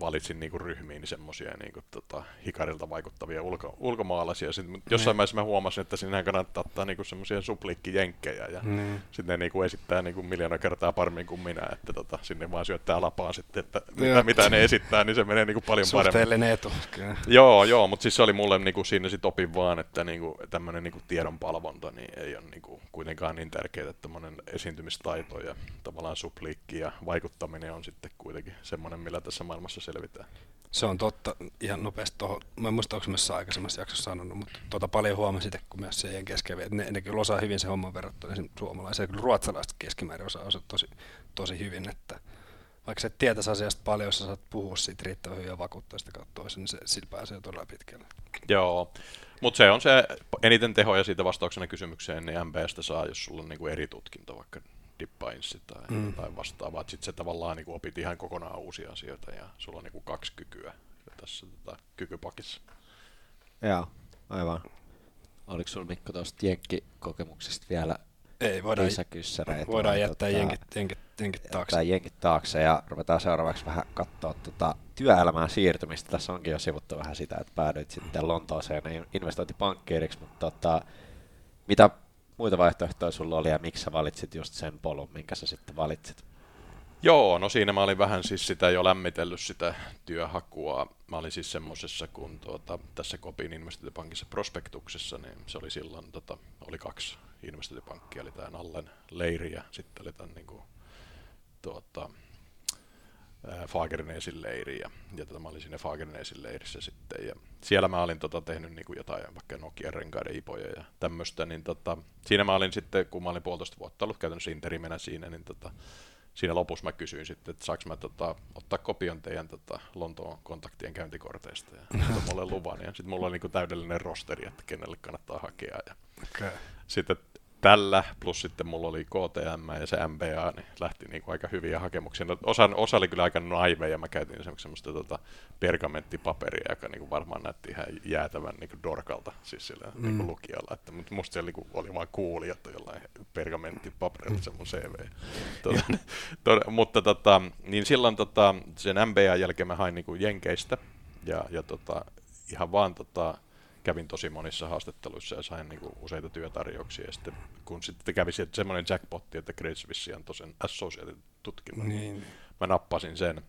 valitsin niinku ryhmiin semmoisia niinku, tota, hikarilta vaikuttavia ulko, ulkomaalaisia. Sitten jossain vaiheessa mä huomasin, että sinne kannattaa ottaa niinku semmoisia supliikkijenkkejä ja Niin. sitten ne niinku esittää niinku miljoona kertaa paremmin kuin minä, että tota, sinne vaan syöttää lapaan sitten, että mitä, mitä ne esittää, niin se menee niinku paljon paremmin. Suhteellinen etu. Kyllä. Joo, joo, mutta siis se oli mulle niinku siinä sit opin vaan, että niinku, tämmöinen niinku tiedonpalvonta niin ei ole niinku kuitenkaan niin tärkeää, että tämmöinen esiintymistaito ja tavallaan supliikki ja vaikuttaminen on sitten kuitenkin semmoinen, millä tässä maailmassa selvitään. Se on totta ihan nopeasti tuohon. Mä en muista, onko myös aikaisemmassa jaksossa sanonut, mutta tota paljon huomasin itse, kun myös se kesken, että ne, ne kyllä osaa hyvin se homman verrattuna suomalaiseen. Kyllä ruotsalaiset keskimäärin osaa, osaa tosi, tosi hyvin, että vaikka sä et tietäisi asiasta paljon, jos sä saat puhua siitä riittävän hyvin ja vakuuttaa sitä kautta toisen, niin se, sillä pääsee todella pitkälle. Joo, mutta se on se eniten tehoja siitä vastauksena kysymykseen, niin MBstä saa, jos sulla on niinku eri tutkinto, vaikka dippainssi tai Mm. jotain vastaavaa. Sitten se tavallaan niinku opit ihan kokonaan uusia asioita ja sulla on niinku kaksi kykyä tässä tota, kykypakissa. Joo, aivan. Oliko sulla Mikko tuosta jenkkikokemuksesta vielä Ei, voidaan, lisäkyssäreitä? voidaan vai jättää tota- jenkit, jenkit jenkit taakse. Tai jenkit taakse ja ruvetaan seuraavaksi vähän katsoa tuota työelämään siirtymistä. Tässä onkin jo sivuttu vähän sitä, että päädyit sitten Lontooseen investointipankkiiriksi, mutta tota, mitä muita vaihtoehtoja sulla oli ja miksi sä valitsit just sen polun, minkä sä sitten valitsit? Joo, no siinä mä olin vähän siis sitä jo lämmitellyt sitä työhakua. Mä olin siis semmoisessa, kun tuota, tässä Kopin investointipankissa prospektuksessa, niin se oli silloin, tota, oli kaksi investointipankkia, oli tämä Allen leiri ja sitten oli tämän niin kuin, tuota, Fagernesin leiri ja, ja tota, mä olin siinä Fagernesin leirissä sitten ja siellä mä olin tota, tehnyt niin kuin jotain vaikka Nokia renkaiden ipoja ja tämmöistä, niin tota, siinä mä olin sitten, kun mä olin puolitoista vuotta ollut käytännössä interimenä siinä, niin tota, siinä lopussa mä kysyin sitten, että saanko mä tota, ottaa kopion teidän tota, Lontoon kontaktien käyntikorteista ja mulle luvan. Ja sitten mulla oli niinku täydellinen rosteri, että kenelle kannattaa hakea. Ja Okay. sitten tällä, plus sitten mulla oli KTM ja se MBA, niin lähti niinku aika hyviä hakemuksia. No, osa, osa oli kyllä aika naiveja, mä käytin semmoista, semmoista tota, pergamenttipaperia, joka niinku varmaan näytti ihan jäätävän niinku dorkalta, siis sillä mm. niinku lukijalla. Että, mutta musta se niinku, oli vaan kuuli, että jollain pergamenttipaperilla se mun CV. Tota, to, mutta tota, niin silloin tota, sen MBA jälkeen mä hain niinku Jenkeistä, ja, ja tota, ihan vaan tota, kävin tosi monissa haastatteluissa ja sain niinku useita työtarjouksia. Ja sitten, kun sitten kävi sieltä semmoinen jackpotti, että Credit Suisse antoi sen associated-tutkinnon, niin. Niin. mä nappasin sen.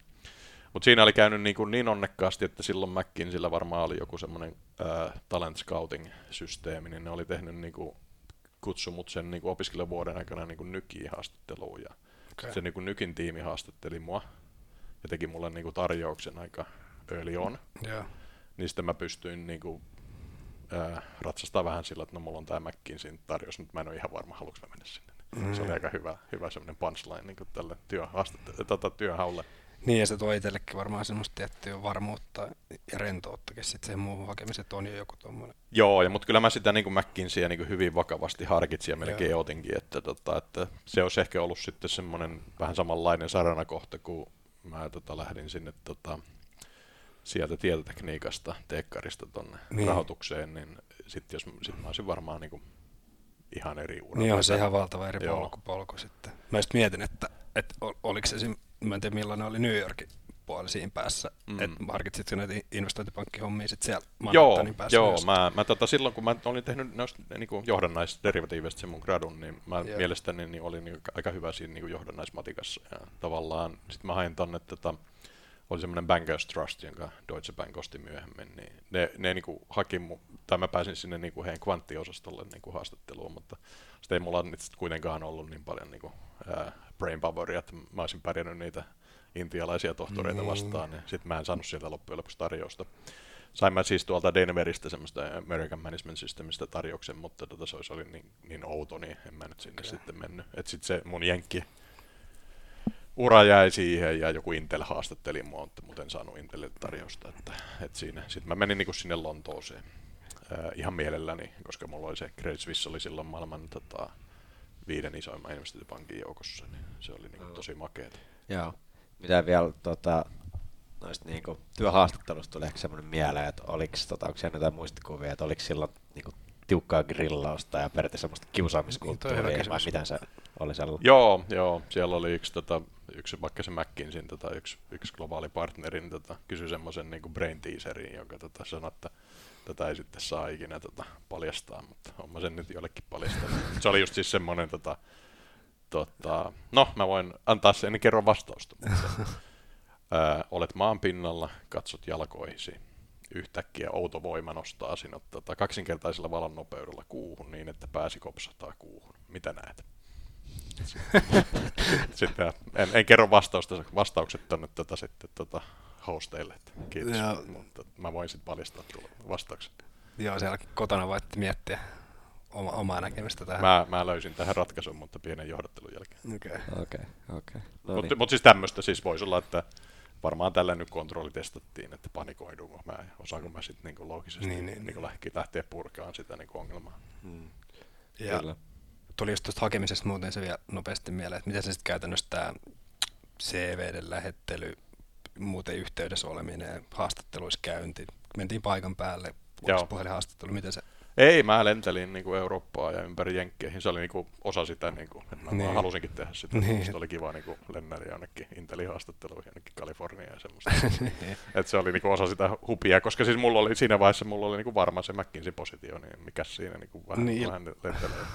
Mutta siinä oli käynyt niin, kuin niin onnekkaasti, että silloin Mäkkin sillä varmaan oli joku semmoinen talent scouting-systeemi, niin ne oli tehnyt niin kuin, kutsu mut sen niin kuin opiskelijavuoden aikana niin kuin nykiin haastatteluun. Ja Okay. se niin kuin nykin tiimi haastatteli mua ja teki mulle niin kuin tarjouksen aika early on Joo. niin sitten mä pystyin niin kuin, ää, ratsastaa vähän sillä, että no mulla on tämä McKinseyin tarjous, mutta mä en ole ihan varma, haluanko mä mennä sinne. Mm. Se oli aika hyvä, hyvä semmoinen punchline niin kuin tälle työhaastatte- tota, työhaulle. Niin, ja se tuo itsellekin varmaan semmoista tiettyä varmuutta ja rentouttakin sitten siihen muuhun hakemiseen, että on jo joku tuommoinen. Joo, ja mutta kyllä mä sitä niin kuin McKinseyä niin kuin hyvin vakavasti harkitsin ja melkein Joo. otinkin, että, tota, että se olisi ehkä ollut sitten semmoinen vähän samanlainen saranakohta, kun mä tota, lähdin sinne tota, sieltä tietotekniikasta, teekkarista tonne Niin. rahoitukseen, niin sitten jos sit mä olisin varmaan niin kuin ihan eri uralla. Niin on se ihan valtava eri Joo. polku, polku sitten. Mä just mietin, että, että ol- oliko se, mä en tiedä millainen oli New Yorkin puoli siinä päässä, Mm. että harkitsitko näitä investointipankkihommia sitten siellä Joo, Manhattanin päässä joo myös? mä, mä tota, silloin kun mä olin tehnyt noista niin johdannaisderivatiiveista sen mun gradun, niin mä Joo. mielestäni niin olin niin aika hyvä siinä niin johdannaismatikassa. Ja tavallaan sitten mä hain tonne, tota, oli semmoinen Bankers Trust, jonka Deutsche Bank osti myöhemmin, niin ne, ne niin kuin haki mu, tai mä pääsin sinne niin kuin heidän kvanttiosastolle niin kuin haastatteluun, mutta sitten ei mulla nyt kuitenkaan ollut niin paljon niin kuin, ää, brain poweria, että mä olisin pärjännyt niitä intialaisia tohtoreita Niin. vastaan, niin sitten mä en saanut sieltä loppujen lopuksi tarjousta. Sain mä siis tuolta Danaveristä semmoista American Management Systemistä tarjouksen, mutta tota, se olisi oli niin, niin outo, niin en mä nyt sinne Okei. sitten mennyt. Et sit se mun jenkki ura jäi siihen ja joku Intel haastatteli mua, mutta muuten en saanut Inteliltä tarjousta. Että, et siinä. Sitten mä menin niinku sinne Lontooseen ää, ihan mielelläni, koska mulla oli se Credit Suisse oli silloin maailman tota, viiden isoimman investointipankin joukossa, niin se oli niinku tosi makeeta. Joo. Mitä vielä tota, noista niinku, työhaastattelusta tuli ehkä semmoinen mieleen, että oliko, tota, onko jotain muistikuvia, että oliko silloin niinku, tiukkaa grillausta ja periaatteessa semmoista Niin, kiusaamiskulttuuria, hyvä vai miten se oli sellainen? Joo, joo, siellä oli yksi, tota, yksi vaikka se McKinseyn tota, yksi, yksi globaali partneri, niin tota, kysyi semmoisen niin brain teaserin, joka tota, sanoi, että tätä ei sitten saa ikinä tota, paljastaa, mutta on mä sen nyt jollekin paljastanut. se oli just siis semmoinen, tota, tota, no mä voin antaa sen, en kerro vastausta, mutta ää, olet maan pinnalla, katsot jalkoihisi, yhtäkkiä outo voima nostaa sinut tota, kaksinkertaisella valon nopeudella kuuhun niin, että pääsi kopsahtaa kuuhun. Mitä näet? sitten en, en kerro vastausta, vastaukset tuonne tota, sitten tota, hosteille. Että kiitos, Joo. mutta mä voin sitten paljastaa tuolla vastauksen. Joo, siellä kotona voitte miettiä oma, omaa näkemystä tähän. Mä, mä löysin tähän ratkaisun, mutta pienen johdattelun jälkeen. Okei. Okei, okei. No Mutta niin. mut siis tämmöistä siis voisi olla, että varmaan tällä nyt kontrolli testattiin, että panikoiduinko mä, ja osaanko mä sitten niinku loogisesti Niin, niin, niin, niin, lähteä, purkaan sitä niinku ongelmaa. Mm. Ja Kyllä. tuli just tuosta hakemisesta muuten se vielä nopeasti mieleen, että miten se sitten käytännössä tämä CVden lähettely, muuten yhteydessä oleminen, haastatteluissa käynti, mentiin paikan päälle, puhelinhaastattelu, miten se Ei, mä lentelin niin kuin Eurooppaa ja ympäri Jenkkeihin. Se oli niin kuin osa sitä, niin kuin, että mä niin. halusinkin tehdä sitä. Niin. Sitten oli kiva niin lennäri jonnekin Intelin haastatteluihin jonnekin Kaliforniaan ja semmoista. Et se oli niin kuin osa sitä hupia, koska siis mulla oli siinä vaiheessa mulla oli niin kuin varma se McKinsey-positio, niin mikä siinä niin kuin vähän, niin. vähän lentelee.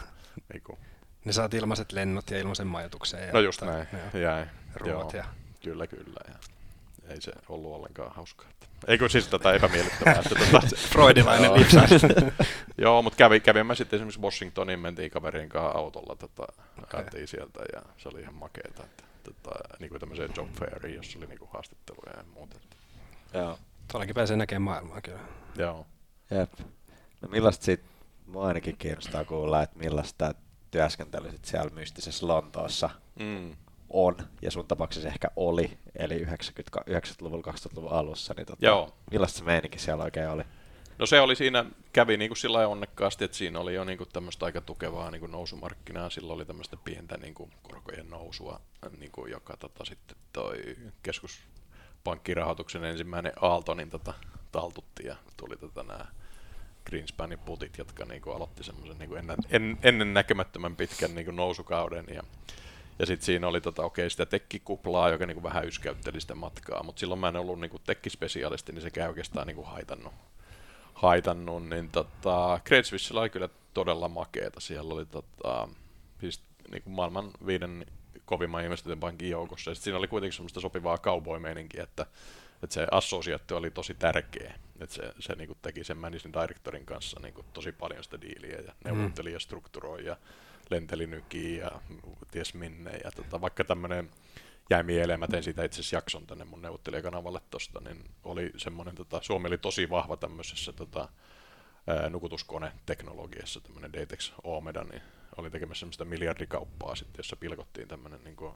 Niin kuin. Ne saat ilmaiset lennot ja ilmaisen majoituksen. Ja no just näin, jäi. Ruot ja... Kyllä, kyllä. Ja ei se ollut ollenkaan hauskaa. Eikö siis tätä epämiellyttävää? että tota, Freudilainen lipsaus. Joo, mutta kävin, kävin mä sitten esimerkiksi Washingtoniin, mentiin kaverin kanssa autolla, tota, okay. sieltä ja se oli ihan makeeta. Että, tota, niin kuin tämmöiseen job fairiin, jossa oli niin kuin haastatteluja ja muuta. Joo. Tuollakin pääsee näkemään maailmaa kyllä. Joo. Jep. No millaista siitä, mua ainakin kiinnostaa kuulla, että millaista työskentelysit siellä mystisessä Lontoossa. Mm on, ja sun tapauksessa ehkä oli, eli 90-luvulla, 2000-luvun alussa, niin tota, Joo. millaista se meininki siellä oikein oli? No se oli siinä, kävi niin kuin sillä onnekkaasti, että siinä oli jo niin kuin tämmöistä aika tukevaa niin kuin nousumarkkinaa, silloin oli tämmöistä pientä niin kuin korkojen nousua, niin kuin joka tota, sitten toi keskuspankkirahoituksen ensimmäinen aalto niin tota, taltutti ja tuli tota, nämä Greenspanin putit, jotka niin kuin aloitti semmoisen niin ennen, en, ennen näkemättömän pitkän niin kuin nousukauden ja ja sitten siinä oli tota, okei, okay, sitä tekkikuplaa, joka niinku vähän yskäytteli sitä matkaa, mutta silloin mä en ollut niinku tekkispesialisti, niin se käy oikeastaan niinku haitannut. haitannut niin tota, Great oli kyllä todella makeeta. Siellä oli tota, siis niinku maailman viiden kovimman investointipankin joukossa. Ja siinä oli kuitenkin semmoista sopivaa cowboy-meininkiä, että, että se assosiaatti oli tosi tärkeä. Että se, se niinku teki sen managing directorin kanssa niinku tosi paljon sitä diiliä ja neuvotteli mm. ja strukturoi ja lenteli nykiin ja ties minne. Ja tota, vaikka tämmöinen jäi mieleen, mä tein siitä itse asiassa jakson tänne mun neuvottelijakanavalle tosta, niin oli semmoinen, tota, Suomi oli tosi vahva tämmöisessä tota, nukutuskone-teknologiassa, tämmöinen Datex Omeda, niin oli tekemässä semmoista miljardikauppaa sitten, jossa pilkottiin tämmöinen niin kuin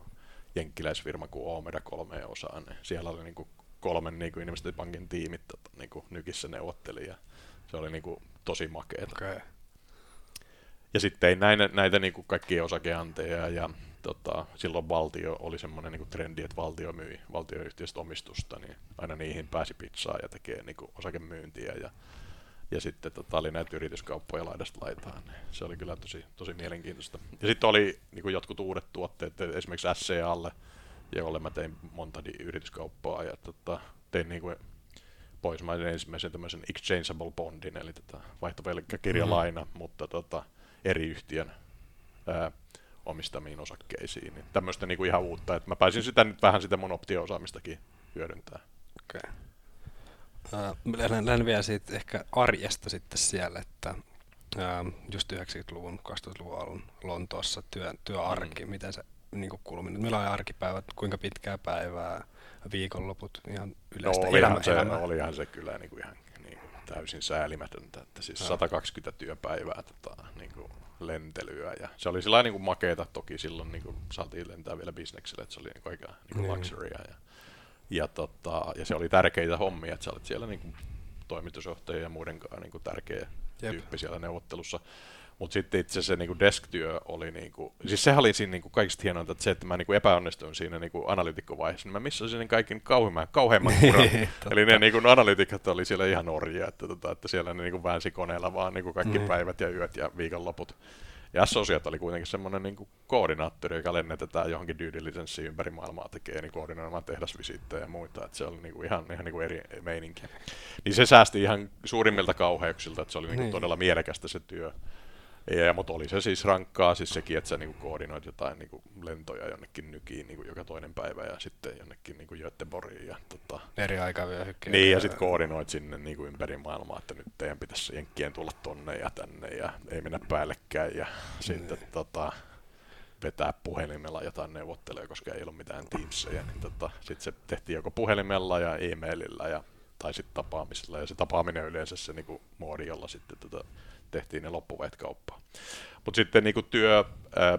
jenkkiläisfirma kuin Omeda kolmeen osaan, niin siellä oli niin kuin kolmen niin kuin investointipankin tiimit tota, niin kuin nykissä neuvotteli ja se oli niin kuin tosi makeeta. Okay. Ja sitten ei näitä, näitä niin kuin kaikkia osakeanteja ja tota, silloin valtio oli semmoinen niin trendi, että valtio myi valtioyhtiöstä omistusta, niin aina niihin pääsi pizzaa ja tekee niin kuin osakemyyntiä ja, ja sitten tota, oli näitä yrityskauppoja laidasta laitaan. Niin se oli kyllä tosi, tosi mielenkiintoista. Ja sitten oli niin kuin jotkut uudet tuotteet, esimerkiksi SCAlle, jolle mä tein monta yrityskauppaa ja tota, tein niin kuin Pohjoismaiden ensimmäisen tämmöisen exchangeable bondin, eli tätä vaihtovelkakirjalaina, mm-hmm. mutta tota, eri yhtiön ää, omistamiin osakkeisiin. Niin tämmöistä niin kuin ihan uutta, että mä pääsin sitä nyt vähän sitä mun optio-osaamistakin hyödyntämään. Okei. Okay. lähden, lähden vielä siitä ehkä arjesta sitten siellä, että uh, just 90-luvun, 2000-luvun alun Lontoossa työ, työarki, mm. miten se niin kulmi. Meillä on arkipäivät, kuinka pitkää päivää, viikonloput, ihan yleistä no, olihan, se, olihan se kyllä niin kuin ihan täysin säälimätöntä, että siis 120 työpäivää tota, niin lentelyä ja se oli sillä niin kuin makeeta toki silloin niin kuin saatiin lentää vielä bisnekselle, että se oli niin kuin aika niin kuin luxurya ja, ja, tota, ja, se oli tärkeitä hommia, että sä olit siellä niin kuin toimitusjohtajien ja muiden kanssa niin kuin tärkeä Jep. tyyppi siellä neuvottelussa. Mutta sitten itse se niinku desk-työ oli, niinku, siis sehän oli siinä niinku kaikista hienointa, että se, että mä niinku epäonnistuin siinä niinku analytikkovaiheessa, niin mä missasin sen kaiken kauheimman, kauheimman kuran. Eli ne niinku, analytikat oli siellä ihan orjia, että, tota, että siellä ne niinku väänsi koneella vaan niinku kaikki mm. päivät ja yöt ja viikonloput. Ja Associat oli kuitenkin semmoinen niin koordinaattori, joka lennetetään johonkin due diligenssiin ympäri maailmaa, tekee niin koordinoimaan tehdasvisittejä ja muita. Että se oli niin kuin ihan, ihan niin kuin eri meininki. Niin se säästi ihan suurimmilta kauheuksilta, että se oli niin kuin niin. todella mielekästä se työ. Ja, mutta oli se siis rankkaa siis sekin, että sä niinku koordinoit jotain niinku lentoja jonnekin nykiin niinku joka toinen päivä ja sitten jonnekin niinku Göteborgiin. Ja, tota, Eri aikavyöhykkeet. Niin, ja sitten koordinoit sinne niinku ympäri maailmaa, että nyt teidän pitäisi jenkkien tulla tonne ja tänne ja ei mennä päällekkäin ja mm. sitten tota, vetää puhelimella jotain neuvotteluja, koska ei ollut mitään Teamsia, niin tota, sitten se tehtiin joko puhelimella ja e-maililla ja, tai sitten tapaamisella, ja se tapaaminen yleensä se niinku, muodi, jolla sitten tota, tehtiin ne loppuvat kauppaa. Mutta sitten niin työ, ää,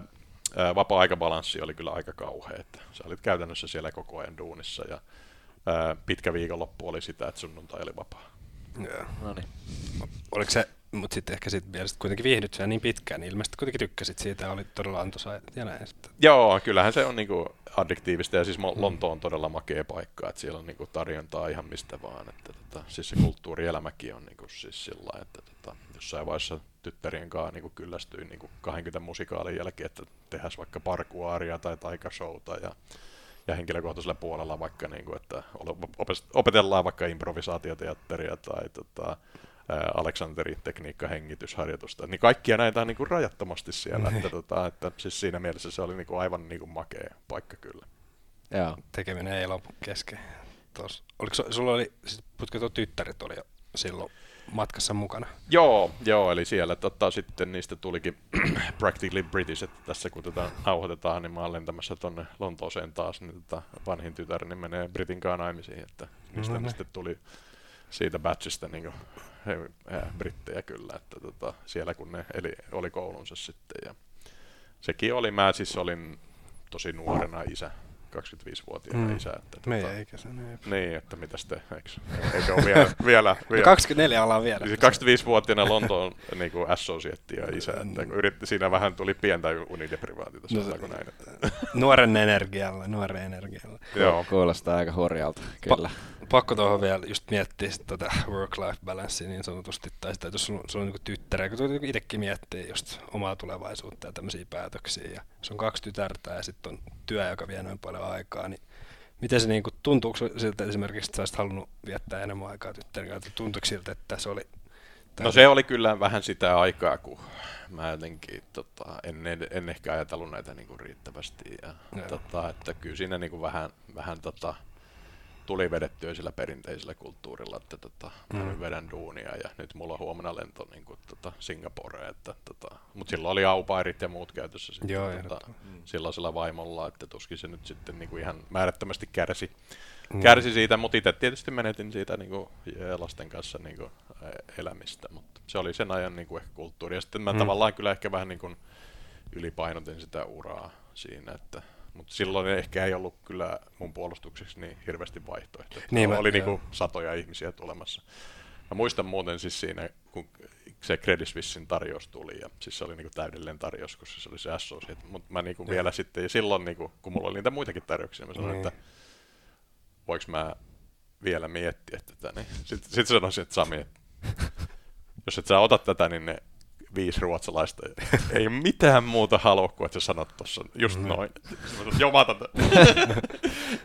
ää, vapaa-aikabalanssi oli kyllä aika kauhea, että sä olit käytännössä siellä koko ajan duunissa ja ää, pitkä viikonloppu oli sitä, että sunnuntai oli vapaa. Joo. No niin. Oliko se mutta sitten ehkä sitten vielä sit kuitenkin viihdyt siellä niin pitkään, niin ilmeisesti kuitenkin tykkäsit siitä oli todella antoisa ja näin. Sitten. Joo, kyllähän se on niinku addiktiivista ja siis Lonto on todella makea paikka, että siellä on niinku tarjontaa ihan mistä vaan. Että tota, siis se kulttuurielämäkin on niinku siis sillä että tota, jossain vaiheessa tyttärien kanssa niinku kyllästyin niinku 20 musikaalin jälkeen, että tehdään vaikka parkuaaria tai taikashowta ja ja henkilökohtaisella puolella vaikka, niin kuin, että opetellaan vaikka improvisaatioteatteria tai tota, Aleksanteri tekniikka hengitysharjoitusta, niin kaikkia näitä on niin kuin rajattomasti siellä, että, niin. tota, että siis siinä mielessä se oli niin kuin aivan niin kuin makea paikka kyllä. Joo. Tekeminen ei lopu kesken. Tos. Oliko sulla oli, siis tyttäret oli jo silloin matkassa mukana? Joo, joo eli siellä tota, sitten niistä tulikin Practically British, että tässä kun tätä nauhoitetaan, niin mä olen lentämässä tuonne Lontooseen taas, niin tota, vanhin tytär niin menee Britin kanssa naimisiin, että niistä no, sitten tuli siitä batchista niin kuin, he, he, brittejä kyllä, että tota, siellä kun ne eli, oli koulunsa sitten ja sekin oli, mä siis olin tosi nuorena isä 25-vuotiaana mm. isä. Että, Meidän tota, ikäisenä. Niin, että mitäs te, eikö, eikö ole vielä, vielä, vielä 24 ollaan vielä. 25-vuotiaana siis Lontoon niin kuin associate ja isä, että kun yritti, siinä vähän tuli pientä unideprivaatiota, no, sanotaanko näin. Että. Nuoren energialla, nuoren energialla. Joo. Kuulostaa aika hurjalta, kyllä. Pa- pakko tuohon vielä just miettiä sitä tota work-life balancea niin sanotusti, tai sitä, että jos sulla, sulla on niin tyttärä, kun itsekin miettii just omaa tulevaisuutta ja tämmöisiä päätöksiä, ja jos on kaksi tytärtä ja sitten on työ, joka vie noin paljon aikaa, niin miten se niin kuin, tuntuuko siltä esimerkiksi, että sä olisit halunnut viettää enemmän aikaa tyttären kanssa, tuntuuko siltä, että se oli No se oli kyllä vähän sitä aikaa, kun mä jotenkin tota, en, en ehkä ajatellut näitä niinku riittävästi. Ja, tota, että kyllä siinä niinku vähän, vähän tota, tuli vedettyä sillä perinteisellä kulttuurilla, että tota, mm. mä vedän duunia ja nyt mulla on huomenna lento niin kuin, tota, Singaporeen. Että, tota, mutta silloin oli aupairit ja muut käytössä sitten, Joo, tota, mm. silloisella vaimolla, että tuskin se nyt sitten niin kuin ihan määrättömästi kärsi, mm. kärsi siitä, mutta itse tietysti menetin siitä niin kuin, lasten kanssa niin kuin, elämistä, mutta se oli sen ajan niin kuin, ehkä kulttuuri. Ja sitten mä mm. tavallaan kyllä ehkä vähän niin kuin, ylipainotin sitä uraa siinä, että mutta silloin ehkä ei ollut kyllä mun puolustukseksi niin hirveästi vaihtoehtoja. Niin, oli niinku satoja ihmisiä tulemassa. Mä muistan muuten siis siinä, kun se Credit Suissein tarjous tuli, ja siis se oli niinku täydellinen tarjous, koska se oli se associate, mutta mä niinku vielä sitten, ja silloin niinku, kun mulla oli niitä muitakin tarjouksia, mä sanoin, niin. että voiko mä vielä miettiä tätä, niin sitten sit sanoisin, että Sami, että jos et sä ota tätä, niin ne viisi ruotsalaista. Ei mitään muuta halua kuin, että sä sanot tuossa just mm. noin. Joo, mä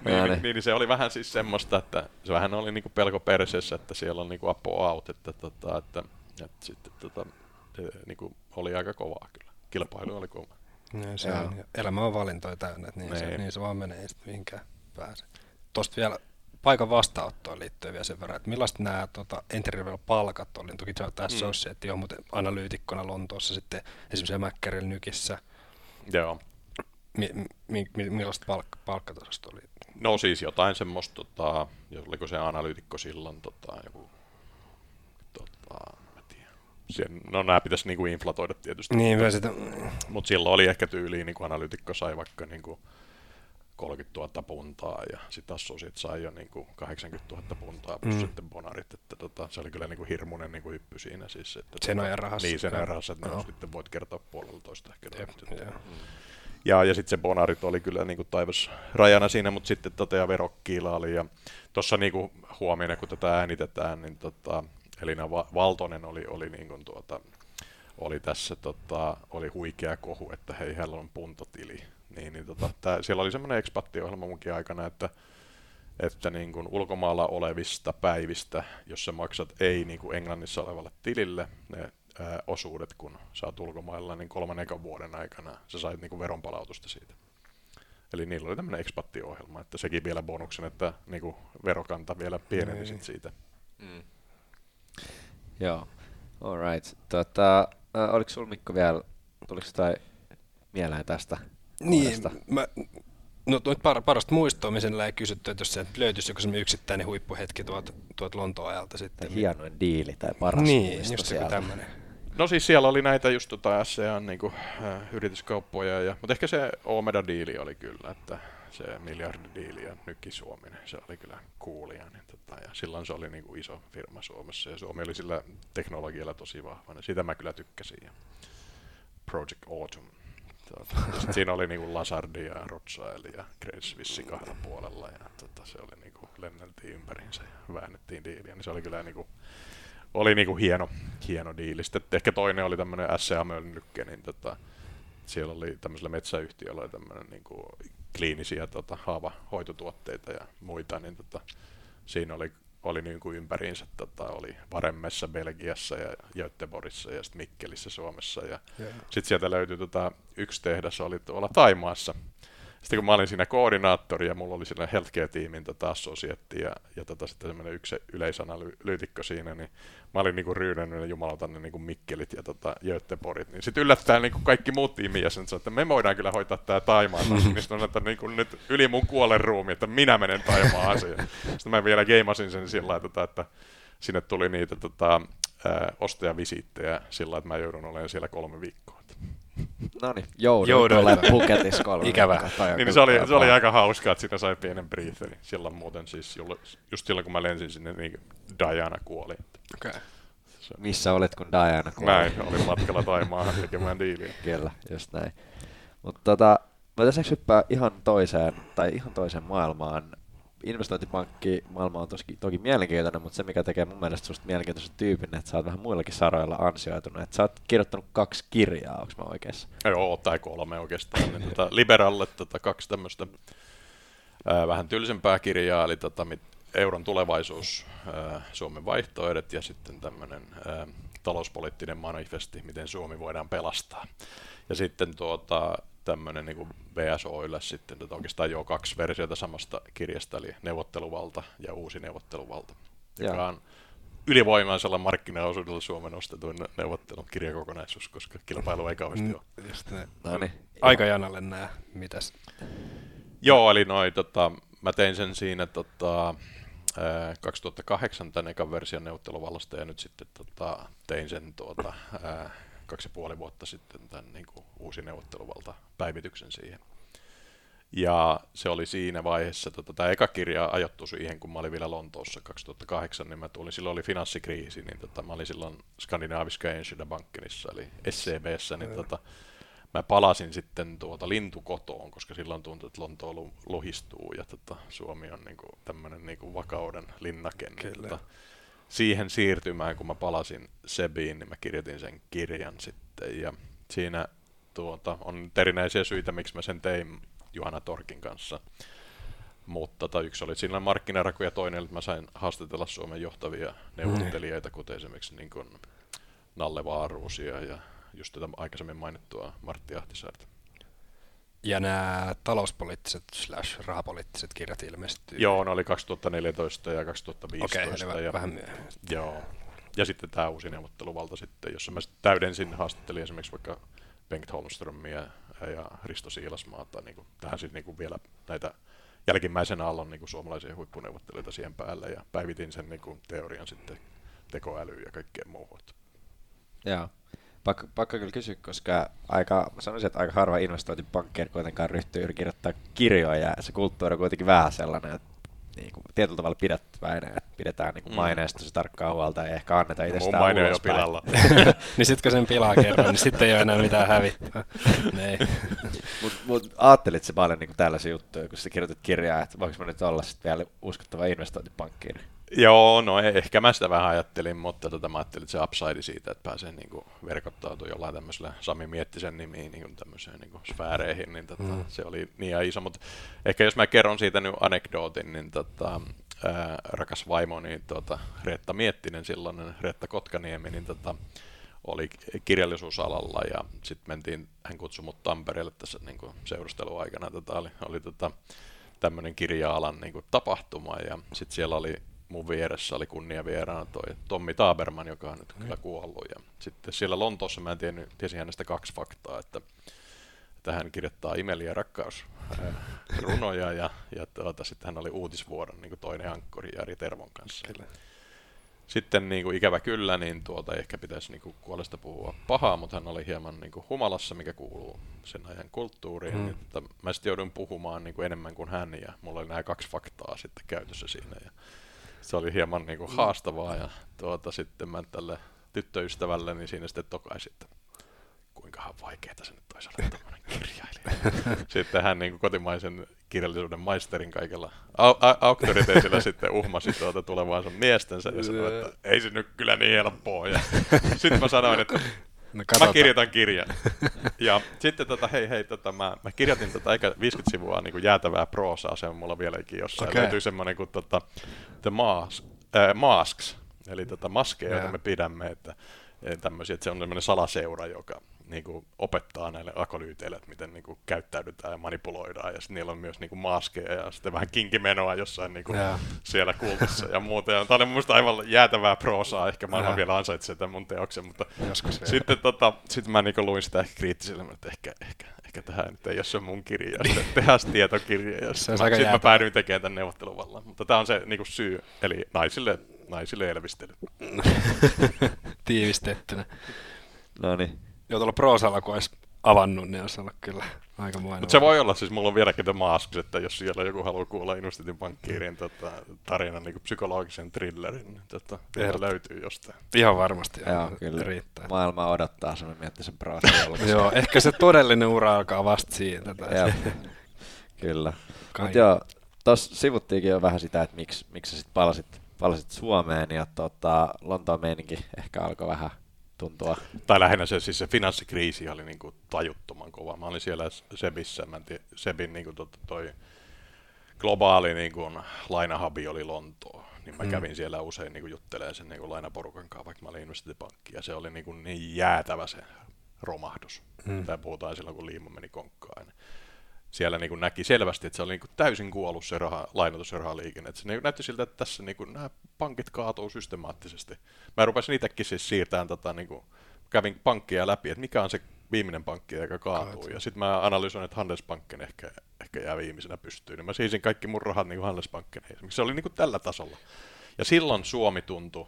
niin, niin, niin, se oli vähän siis semmoista, että se vähän oli niinku pelko perseessä, että siellä on niinku apo out, että, tota, että, että sitten tota, niinku oli aika kovaa kyllä. Kilpailu oli kova. Niin, se on, elämä on valintoja täynnä, että niin, niin. Se, niin se vaan menee, ei sitten mihinkään pääse. Tuosta vielä paikan vastaanottoon liittyen vielä sen verran, että millaiset nämä tota, entry level palkat oli. Toki tässä mm. että on mutta analyytikkona Lontoossa sitten esimerkiksi Mäkkärillä Nykissä. Joo. Mi, mi, mi, millaista palk, palkkatasosta oli? No siis jotain semmoista, tota, oliko se analyytikko silloin tota, joku, tota, mä. Siihen, no nämä pitäisi niinku inflatoida tietysti. Niin, mutta, sitä... mutta silloin oli ehkä tyyliin, niin kuin analyytikko sai vaikka niin kuin 30 000 puntaa ja sitten assosiat sai jo niin kuin 80 000 puntaa plus mm. sitten bonarit, että tota, se oli kyllä niin kuin hirmuinen niin kuin hyppy siinä siis. Että sen tota, ajan rahassa. Niin, sen ajan rahassa, että no. sitten voit kertoa puoleltoista ehkä. Jep, ja. Mm. ja, ja sitten se bonarit oli kyllä niin kuin taivas rajana siinä, mutta sitten tota, ja verokkiila oli ja tuossa niin kuin huomioon, kun tätä äänitetään, niin tota, Elina Valtonen oli, oli niin kuin tuota, oli tässä tota, oli huikea kohu, että hei, heillä on puntotili niin, niin tota, tää, siellä oli semmoinen ekspattiohjelma munkin aikana, että, että niin kuin ulkomailla olevista päivistä, jos sä maksat ei niin kuin Englannissa olevalle tilille ne ää, osuudet, kun sä oot ulkomailla, niin kolman ekan vuoden aikana sä sait niin kuin veronpalautusta siitä. Eli niillä oli tämmöinen ekspattio-ohjelma, että sekin vielä bonuksen, että niin kuin verokanta vielä pieneni niin. siitä. Mm. Joo, alright. Tota, äh, oliko sulla Mikko vielä, tuliko jotain mieleen tästä niin, mä, no tuot par, parasta muistoa, missä ei kysytty, että jos se löytyisi joku sellainen yksittäinen huippuhetki tuolta, tuolta Lontoon ajalta sitten. Tai hienoin diili tai paras Niin, just joku tämmöinen. No siis siellä oli näitä just tota SCAn niin kuin, äh, yrityskauppoja, ja, mutta ehkä se Omeda-diili oli kyllä, että se miljardidiili ja Nykki Suomi, niin se oli kyllä kuulia. Niin tota, ja silloin se oli niin kuin iso firma Suomessa ja Suomi oli sillä teknologialla tosi vahva. Niin sitä mä kyllä tykkäsin. Ja Project Autumn. Tuota, siinä oli niinku Lazardi ja Rothschild ja Credit Suisse kahdella puolella ja tota, se oli niinku, lenneltiin ympäriinsä ja väännettiin diiliä, niin se oli kyllä niinku, oli niinku hieno, hieno diili. Sitten ehkä toinen oli tämmöinen SCA Mölnykke, niin tota, siellä oli tämmöisellä metsäyhtiöllä tämmöinen niinku kliinisiä tota, haavahoitotuotteita ja muita, niin tota, siinä oli oli niin kuin ympäriinsä, tota, oli Varemmessa Belgiassa ja Göteborgissa ja sitten Mikkelissä Suomessa. Ja yeah. sitten sieltä löytyi tota, yksi tehdas, oli tuolla Taimaassa. Sitten kun mä olin siinä koordinaattori ja mulla oli siinä healthcare-tiimin tota, assosietti ja, ja tota, sitten semmoinen yksi yleisanalyytikko siinä, niin mä olin niinku ryydännyt ne jumalautan ne niinku Mikkelit ja tota, Göteborgit, niin sitten yllättäen niinku kaikki muut tiimijäsenet sanoivat, että me voidaan kyllä hoitaa tämä Taimaan niin sitten että niinku nyt yli mun kuolen ruumi, että minä menen Taimaan asiaan. Sitten mä vielä geimasin sen sillä lailla, tota, että sinne tuli niitä tota, ostajavisiittejä sillä että mä joudun olemaan siellä kolme viikkoa. No niin, joudun tulee Phuketis kolme. Ikävä. Niin, se, oli, se oli aika hauskaa, että siinä sai pienen briefin. Silloin muuten siis, just silloin kun mä lensin sinne, niin Diana kuoli. Okay. Missä olet, kun Diana kuoli? Näin, olin matkalla Taimaahan tekemään diiliä. Kyllä, just näin. Mutta tota, mä tässä hyppää ihan toiseen, tai ihan toiseen maailmaan investointipankki maailma on tosi, toki mielenkiintoinen, mutta se mikä tekee mun mielestä susta mielenkiintoisen tyypin, että sä oot vähän muillakin saroilla ansioitunut. Että sä oot kirjoittanut kaksi kirjaa, onko mä oikeassa? Joo, tai kolme oikeastaan. niin, tota, Liberalle tota, kaksi tämmöistä vähän tylsempää kirjaa, eli tota, euron tulevaisuus, ää, Suomen vaihtoehdot ja sitten tämmöinen talouspoliittinen manifesti, miten Suomi voidaan pelastaa. Ja sitten tuota, tämmöinen niin VSOille sitten, että oikeastaan jo kaksi versiota samasta kirjasta, eli neuvotteluvalta ja uusi neuvotteluvalta, joka ja. on ylivoimaisella markkinaosuudella Suomen ostetuin neuvottelun kirjakokonaisuus, koska kilpailu ei kauheasti mm, ole. Just no niin. Aikajanalle nämä, mitäs? Joo, eli noi, tota, mä tein sen siinä tota, 2008 tämän ekan version neuvotteluvallasta ja nyt sitten tota, tein sen tuota, ää, kaksi ja puoli vuotta sitten tämän niin kuin, uusi neuvotteluvalta päivityksen siihen. Ja se oli siinä vaiheessa, tota, tämä eka kirja ajoittui siihen, kun mä olin vielä Lontoossa 2008, niin mä tulin, silloin oli finanssikriisi, niin tota, mä olin silloin Skandinaaviska Enskilda Bankenissa, eli SCBssä, niin tota, mä palasin sitten tuota lintukotoon, koska silloin tuntui, että Lonto lohistuu ja tota, Suomi on niinku tämmöinen niinku vakauden linnake. Niin, tota, siihen siirtymään, kun mä palasin Sebiin, niin mä kirjoitin sen kirjan sitten. Ja siinä tuota, on erinäisiä syitä, miksi mä sen tein Juhana Torkin kanssa. Mutta tota, yksi oli siinä markkinaraku ja toinen, että mä sain haastatella Suomen johtavia neuvottelijoita, kuten esimerkiksi niin kuin Nalle Vaaruusia ja just tätä aikaisemmin mainittua Martti Ahtisaarta. Ja nämä talouspoliittiset slash rahapoliittiset kirjat ilmestyy? Joo, ne oli 2014 ja 2015. Okei, ja, vähän myöhemmin. Joo. Ja sitten tämä uusi neuvotteluvalta sitten, jossa mä täydensin, haastattelin esimerkiksi vaikka Bengt Holmströmiä ja Risto Siilasmaata, niin kuin, tähän sitten niin kuin vielä näitä jälkimmäisen aallon niin kuin suomalaisia huippuneuvottelijoita siihen päälle ja päivitin sen niin kuin, teorian sitten tekoälyyn ja kaikkeen muuhun. Joo pakko, pakko kyllä kysyä, koska aika, sanoisin, että aika harva investointipankkiiri kuitenkaan ryhtyy kirjoittaa kirjoja, ja se kulttuuri on kuitenkin vähän sellainen, että niin kuin, tietyllä tavalla pidetään, että pidetään niin kuin mm. maineesta se tarkkaa huolta ja ehkä anneta itsestään Mun maine on jo pilalla. niin sitten kun sen pilaa kerran, niin sitten ei ole enää mitään hävittää. Mutta mut, ajattelit se paljon niin kuin tällaisia juttuja, kun sä kirjoitit kirjaa, että voiko mä nyt olla sitten vielä uskottava investointipankkiiri? Joo, no e- ehkä mä sitä vähän ajattelin, mutta tota, mä ajattelin, että se upside siitä, että pääsee niin kuin, verkottautumaan jollain tämmöisellä Sami Miettisen nimiin niin kuin, tämmöiseen niin kuin, sfääreihin, niin tota, mm. se oli niin ja iso. Mutta ehkä jos mä kerron siitä nyt anekdootin, niin tota, ää, rakas vaimo, niin tota, Reetta Miettinen, silloin Reetta Kotkaniemi, niin tota, oli kirjallisuusalalla ja sitten mentiin, hän kutsui mut Tampereelle tässä niin kuin, seurusteluaikana. Tota, oli, oli tota, tämmöinen kirja-alan niin kuin, tapahtuma ja sitten siellä oli mun vieressä oli kunnia vieraana toi Tommi Taberman, joka on nyt mm. kyllä kuollut. Ja sitten siellä Lontoossa mä en tiennyt, tiesin hänestä kaksi faktaa, että, että hän kirjoittaa imeliä rakkaus runoja ja, ja tuota, sitten hän oli uutisvuodon niin toinen ankkuri Jari Tervon kanssa. Kyllä. sitten niin kuin ikävä kyllä, niin tuota ehkä pitäisi niin kuin kuolesta puhua pahaa, mutta hän oli hieman niin kuin humalassa, mikä kuuluu sen ajan kulttuuriin. Mm. Että mä sitten joudun puhumaan niin kuin enemmän kuin hän ja mulla oli nämä kaksi faktaa sitten käytössä siinä. Ja se oli hieman niin kuin haastavaa ja tuota, sitten mä tälle tyttöystävälle niin siinä sitten tokaisin, että kuinkahan vaikeaa se nyt toisaalta tämmöinen kirjailija. sitten hän niin kuin kotimaisen kirjallisuuden maisterin kaikella au- a- auktoriteetilla sitten uhmasi tuota tulevaansa miestensä ja sanoi, että ei se nyt kyllä niin helppoa. Ja sitten mä sanoin, että no, mä kirjoitan kirjan. Ja sitten tota, hei hei, tota, mä, mä kirjoitin tota, eikä 50 sivua niin kuin jäätävää proosaa, se on mulla vieläkin jossain. Okay. Löytyy semmoinen kuin tota, The Mask, äh, Masks, eli tota, maskeja, joita me pidämme, että, tämmöisiä, että se on semmoinen salaseura, joka niin kuin opettaa näille akolyyteille, että miten niin kuin käyttäydytään ja manipuloidaan. Ja sitten niillä on myös niin kuin maskeja ja sitten vähän kinkimenoa jossain niin kuin siellä kultissa ja muuta. Ja tämä oli mun aivan jäätävää proosaa. Ehkä maailma vielä ansaitsee tämän mun teoksen. Mutta sitten tota, sit mä niin kuin luin sitä ehkä kriittisellä, että ehkä, ehkä, ehkä tähän nyt ei ole se mun kirja. Sitten tehdään tietokirja. Ja sitten mä, sit mä päädyin tekemään tämän neuvotteluvallan. Mutta tämä on se niin kuin syy. Eli naisille, naisille elvistely. Tiivistettynä. No niin. Joo, tuolla proosalla kun olisi avannut, niin olisi ollut kyllä aika Mutta se voi olla, siis mulla on vieläkin The Masks, että jos siellä joku haluaa kuulla Inustitin pankkiirin tota, tarinan niin psykologisen thrillerin, niin tota, löytyy jostain. Ihan varmasti. Joo, kyllä. Riittää. Maailma odottaa sun miettii sen Joo, ehkä se todellinen ura alkaa vasta siitä. kyllä. Mutta joo, tuossa sivuttiinkin jo vähän sitä, että miksi, miksi sä sitten palasit, palasit Suomeen ja tota, Lontoon meininki ehkä alkoi vähän tuntua. Tai lähinnä se, siis se finanssikriisi oli niin kuin tajuttoman kova. Mä olin siellä Sebissä, mä tii, Sebin niin kuin toi globaali niin kuin, lainahabi oli Lontoo. Niin mä mm. kävin siellä usein niin kuin juttelemaan sen niin kuin lainaporukan kanssa, vaikka mä olin investointipankki. Ja se oli niin, kuin niin jäätävä se romahdus. Mm. Tai puhutaan silloin, kun liima meni konkkaan siellä niin kuin näki selvästi, että se oli niin kuin täysin kuollut se raha, lainoitus- ja rahaliikenne. Että se niin näytti siltä, että tässä niin kuin, nämä pankit kaatuu systemaattisesti. Mä rupesin itsekin siis siirtämään, tota, niin kuin, kävin pankkia läpi, että mikä on se viimeinen pankki, joka kaatuu. Kaat. Ja sitten mä analysoin, että Handelsbanken ehkä, ehkä jää viimeisenä pystyyn. Niin mä siisin kaikki mun rahat niin Handelsbanken. Se oli niin kuin tällä tasolla. Ja silloin Suomi tuntui,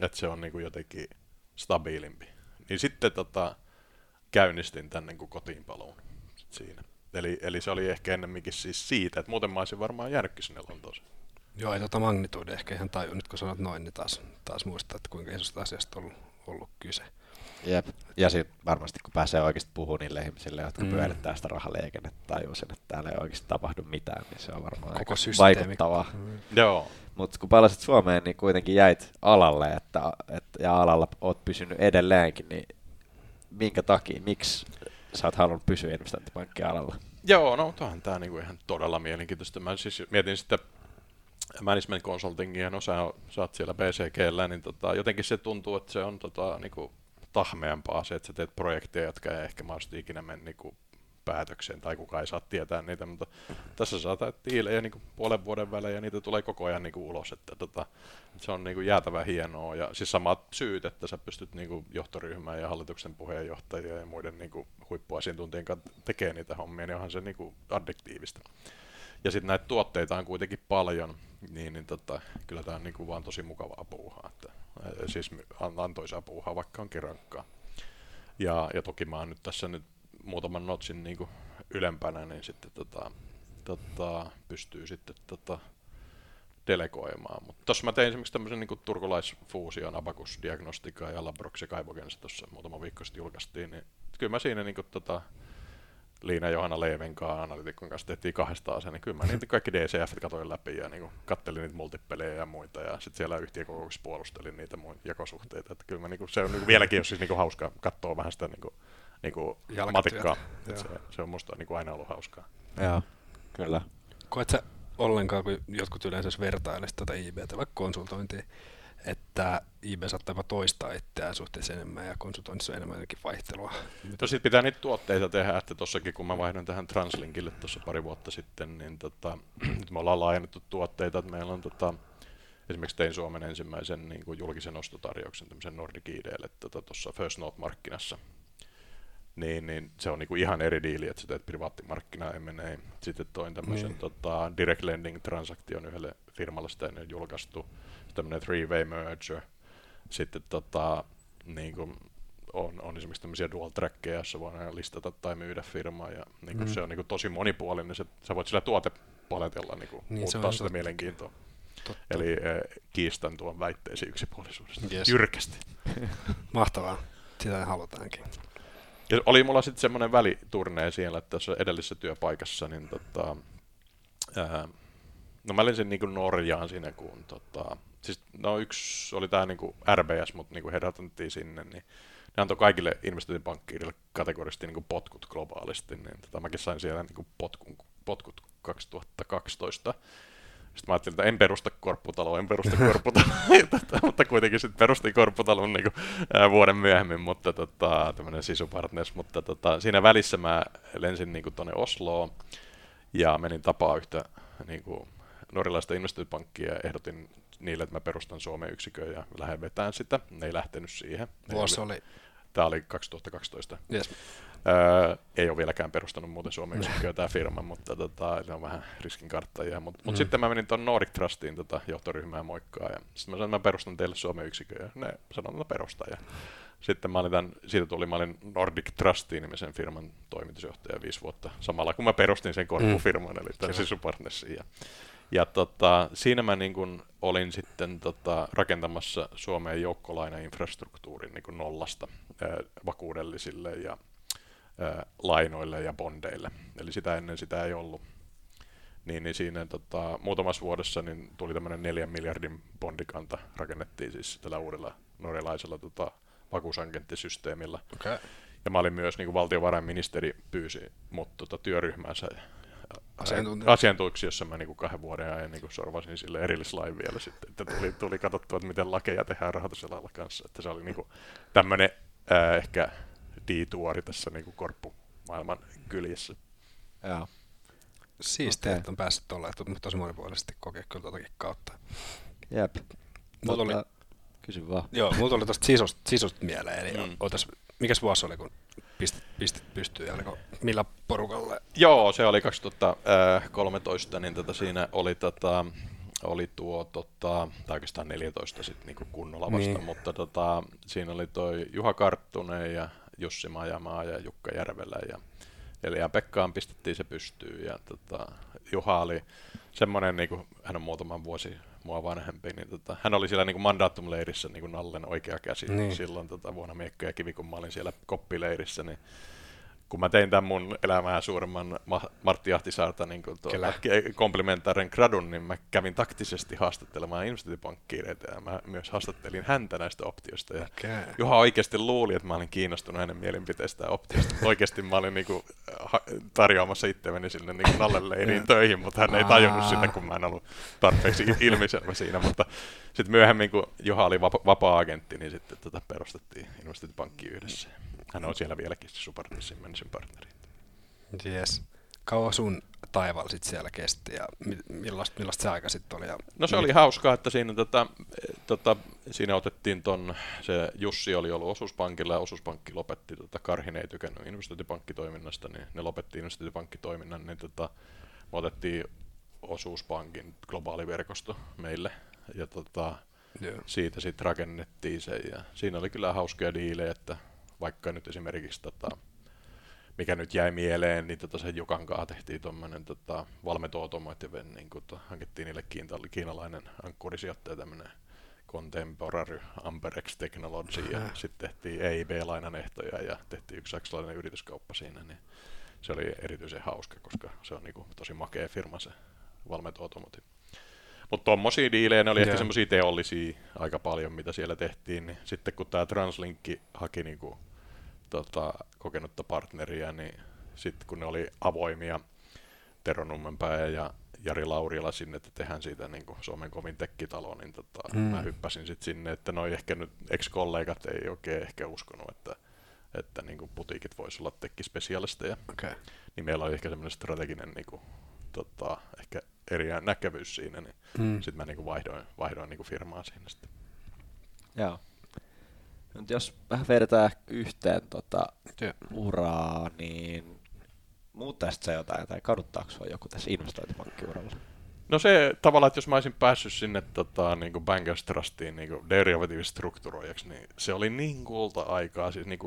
että se on niin kuin jotenkin stabiilimpi. Niin sitten tota, käynnistin tänne niin kotiin paluun siinä. Eli, eli se oli ehkä ennemminkin siis siitä, että muuten mä olisin varmaan jäänytkin sinne Lontooseen. Joo, ei tota magnitude ehkä ihan taju. Nyt kun sanot noin, niin taas, taas muistaa, että kuinka isosta asiasta on ollut, ollut kyse. Jep. Ja sitten varmasti kun pääsee oikeasti puhumaan niille ihmisille, jotka mm. pyörittää sitä rahaliikennettä tai sen, että täällä ei oikeasti tapahdu mitään, niin se on varmaan Koko aika systeemi. vaikuttavaa. Mm. Joo. Mutta kun palasit Suomeen, niin kuitenkin jäit alalle että, että, ja alalla oot pysynyt edelleenkin, niin minkä takia, miksi sä oot halunnut pysyä investointipankkialalla? Joo, no onhan tämä niinku ihan todella mielenkiintoista. Mä siis mietin sitä management consultingia, no sä, sä oot siellä BCGllä, niin tota, jotenkin se tuntuu, että se on tota, niinku, tahmeampaa se, että sä teet projekteja, jotka ei ehkä mahdollisesti ikinä mene niinku, päätökseen, tai kukaan ei saa tietää niitä, mutta tässä saattaa tiilejä niin puolen vuoden välein, ja niitä tulee koko ajan niin kuin ulos, että tota, se on niin kuin jäätävä hienoa, ja siis samat syyt, että sä pystyt niin kuin johtoryhmään ja hallituksen puheenjohtajia ja muiden niin kuin huippuasiantuntijan kanssa tekemään niitä hommia, niin onhan se niin kuin addiktiivista. Ja sitten näitä tuotteita on kuitenkin paljon, niin, niin tota, kyllä tämä on niin kuin vaan tosi mukavaa puuhaa, että, siis antoisaa puuhaa, vaikka onkin rankkaa. Ja, ja toki mä oon nyt tässä nyt muutaman notsin niin kuin ylempänä, niin sitten tota, tota, pystyy sitten tota, delegoimaan. Mutta tuossa mä tein esimerkiksi tämmöisen niin turkulaisfuusion Abacus Diagnostica ja Labrox ja Kaivogens tuossa muutama viikko sitten julkaistiin, niin kyllä mä siinä niin kuin, tota, Liina Johanna Leiven kanssa, analytikon kanssa tehtiin kahdestaan sen, niin kyllä mä niitä kaikki DCF katoin läpi ja niin kattelin niitä multipelejä ja muita, ja sitten siellä yhtiökokouksessa puolustelin niitä mun jakosuhteita, että kyllä mä, niin kuin, se on niin kuin, vieläkin jos siis niin kuin, hauska katsoa vähän sitä niin kuin, niin kuin matikkaa. Se, se on musta niin kuin aina ollut hauskaa. Joo, kyllä. Koet sä ollenkaan, kun jotkut yleensä vertailisivat tuota IBtä vaikka konsultointiin, että IB saattaa jopa toistaa itseään suhteessa enemmän ja konsultoinnissa on enemmän jotenkin vaihtelua. Sitten pitää niitä tuotteita tehdä, että tuossakin kun mä vaihdoin tähän Translinkille tuossa pari vuotta sitten, niin tota, nyt me ollaan laajennettu tuotteita, että meillä on tota, esimerkiksi tein Suomen ensimmäisen niin kuin julkisen ostotarjouksen tämmöisen Nordic IDlle tuossa tota, First Note-markkinassa, niin, niin se on niinku ihan eri diili, että sä teet privaattimarkkinaa M&A. Sitten toin tämmöisen Niin. tota, direct lending transaktion yhdelle firmalle, sitä ole julkaistu, tämmöinen three-way merger. Sitten tota, niin kuin on, on esimerkiksi tämmöisiä dual trackeja, jossa voidaan listata tai myydä firmaa, ja niin kuin Mm. se on niin kuin tosi monipuolinen, se, sä voit sillä tuotepaletella niin kuin Niin, muuttaa sitä totta. mielenkiintoa. Totta. Eli eh, kiistan tuon väitteesi yksipuolisuudesta. Yes. Jyrkästi. Mahtavaa. Sitä halutaankin. Ja oli mulla sitten semmoinen väliturnee siellä, että tässä edellisessä työpaikassa, niin tota, ää, no mä lensin niinku Norjaan siinä, kun tota, siis no yksi oli tää niinku RBS, mutta niinku herätettiin sinne, niin ne antoi kaikille investointipankkiirille kategorisesti niinku potkut globaalisti, niin tota, mäkin sain siellä niinku potkun, potkut 2012. Sitten mä ajattelin, että en perusta korpputaloa, en perusta korpputaloa, mutta kuitenkin sitten perustin korpputalon niin ää, vuoden myöhemmin, mutta tota, tämmöinen sisupartners, mutta tota, siinä välissä mä lensin niin tuonne Osloon ja menin tapaa yhtä niin kuin, norjalaista investointipankkia ja ehdotin niille, että mä perustan Suomen yksikön ja lähden vetämään sitä. Ne ei lähtenyt siihen. Vuosi oli, Tämä oli 2012. yes. Öö, ei ole vieläkään perustanut muuten Suomen yksikköä tämä firma, mutta tota, ne on vähän riskinkarttajia. Mutta mut Mm. sitten mä menin tuon Nordic Trustiin tota, johtoryhmään moikkaa ja sitten mä sanoin, että mä perustan teille Suomen yksikön ja ne sanoivat, että perusta. Ja sitten mä olin tämän, siitä tuli, mä olin Nordic Trustiin nimisen firman toimitusjohtaja viisi vuotta samalla kun mä perustin sen korppufirman, eli tämän. Sisupartnersin. Ja, ja tota, siinä mä niin kun olin sitten tota, rakentamassa Suomeen joukkolainainfrastruktuurin niin nollasta ää, vakuudellisille ja ää, lainoille ja bondeille. Eli sitä ennen sitä ei ollut. Niin, niin siinä tota, muutamassa vuodessa niin tuli tämmöinen neljän miljardin bondikanta, rakennettiin siis tällä uudella norjalaisella tota, vakuusagenttisysteemillä. Okay. Ja mä olin myös, niin kuin valtiovarainministeri pyysi mut tota, Asiantuntija. asiantuntijaksi, jossa mä niin kuin kahden vuoden ajan niin kuin sorvasin sille erillislain vielä sitten, että tuli, tuli katsottua, että miten lakeja tehdään rahoitusalalla kanssa. Että se oli niin kuin tämmöinen ehkä diituori tässä niin kuin korppumaailman kyljessä. Joo. Siistiä, Okei. että on päässyt tuolla, että on tosi monipuolisesti kokea kyllä tuotakin kautta. Jep. Mulla Mutta, oli- Kysy vaan. Joo, mulla tuli tuosta sisusta, sisusta mieleen, eli Mm. otas, mikäs vuosi oli, kun pistit, pistit pystyyn ja oliko, millä porukalla? Joo, se oli 2013, niin tota siinä oli, tota, oli tuo, tota, tai oikeastaan 14 sitten niinku kunnolla vasta, Niin. mutta tota, siinä oli toi Juha Karttunen ja Jussi Majamaa ja Jukka Järvelä ja Eli ja Pekkaan pistettiin se pystyyn ja tota, Juha oli semmoinen, niin kuin, hän on muutaman vuosi mua vanhempi, niin tota, hän oli siellä niin Mandatum-leirissä niin Nallen oikea käsi Niin. silloin tota, vuonna Miekka ja Kivi, kun mä olin siellä koppileirissä, niin kun mä tein tämän mun elämää suuremman Ma- Martti Ahtisaarta niin kuin tuota, komplimentaaren gradun, niin mä kävin taktisesti haastattelemaan investointipankkiireita ja mä myös haastattelin häntä näistä optioista. Ja Okei. Juha oikeasti luuli, että mä olin kiinnostunut hänen mielipiteistä ja optiosta. Oikeasti mä olin niinku, ha- tarjoamassa itseveni sinne niinku Nallenleiriin töihin, mutta hän ei tajunnut sitä, kun mä en ollut tarpeeksi il- ilmiselvä siinä. Mutta sitten myöhemmin, kun Juha oli vapa- vapaa-agentti, niin sitten tota perustettiin investointipankki yhdessä. Hän on siellä vieläkin se Supernissin managing partneri. Yes. Kauan sun taival sit siellä kesti ja mi- millaista, millaista se aika sitten oli? Ja No se oli hauskaa, että siinä, tota, eh, tota, siinä otettiin ton, se Jussi oli ollut osuuspankilla ja osuuspankki lopetti, tota, Karhin ei tykännyt investointipankkitoiminnasta, niin ne lopetti investointipankkitoiminnan, niin tota, me otettiin osuuspankin globaali verkosto meille ja tota, Joo. siitä sitten rakennettiin se ja siinä oli kyllä hauskoja diilejä, että vaikka nyt esimerkiksi tota, mikä nyt jäi mieleen, niin tota sen Jukan kanssa tehtiin tuommoinen tota, Valmeto Automotive, niin kun to, hankittiin niille kiinta, kiinalainen ankkurisijoittaja tämmöinen Contemporary Amperex Technology ja Aha. sitten tehtiin EIB-lainan ehtoja ja tehtiin yksi saksalainen yrityskauppa siinä, niin se oli erityisen hauska, koska se on niinku tosi makea firma se Valmeto Automotive. Mutta tuommoisia diilejä, ne oli ehkä Joo. semmoisia teollisia aika paljon, mitä siellä tehtiin, niin sitten kun tämä Translinkki haki niinku, tota, kokenutta partneria, niin sitten kun ne oli avoimia, Tero Nummenpää ja Jari Lauriala sinne, että tehdään siitä niin kuin Suomen kovin tekkitalo, niin tota, Mm. mä hyppäsin sitten sinne, että noi ehkä nyt ex-kollegat ei oikein ehkä uskonut, että, että niin kuin putiikit voisi olla tekkispesialisteja. Okei. Niin meillä oli ehkä semmoinen strateginen niin kuin, tota, ehkä eri näkemys siinä, niin Mm. sitten mä niin kuin vaihdoin, vaihdoin niin kuin firmaa siinä sitten. Joo. Nyt jos vähän vedetään yhteen tota uraa, niin muuttaisitko jotain tai kaduttaako joku tässä investointipankkiuralla? No se tavallaan, että jos mä olisin päässyt sinne tota, niin kuin Bankers Trustiin niin derivatiivistrukturoijaksi, niin se oli niin kulta-aikaa, siis niin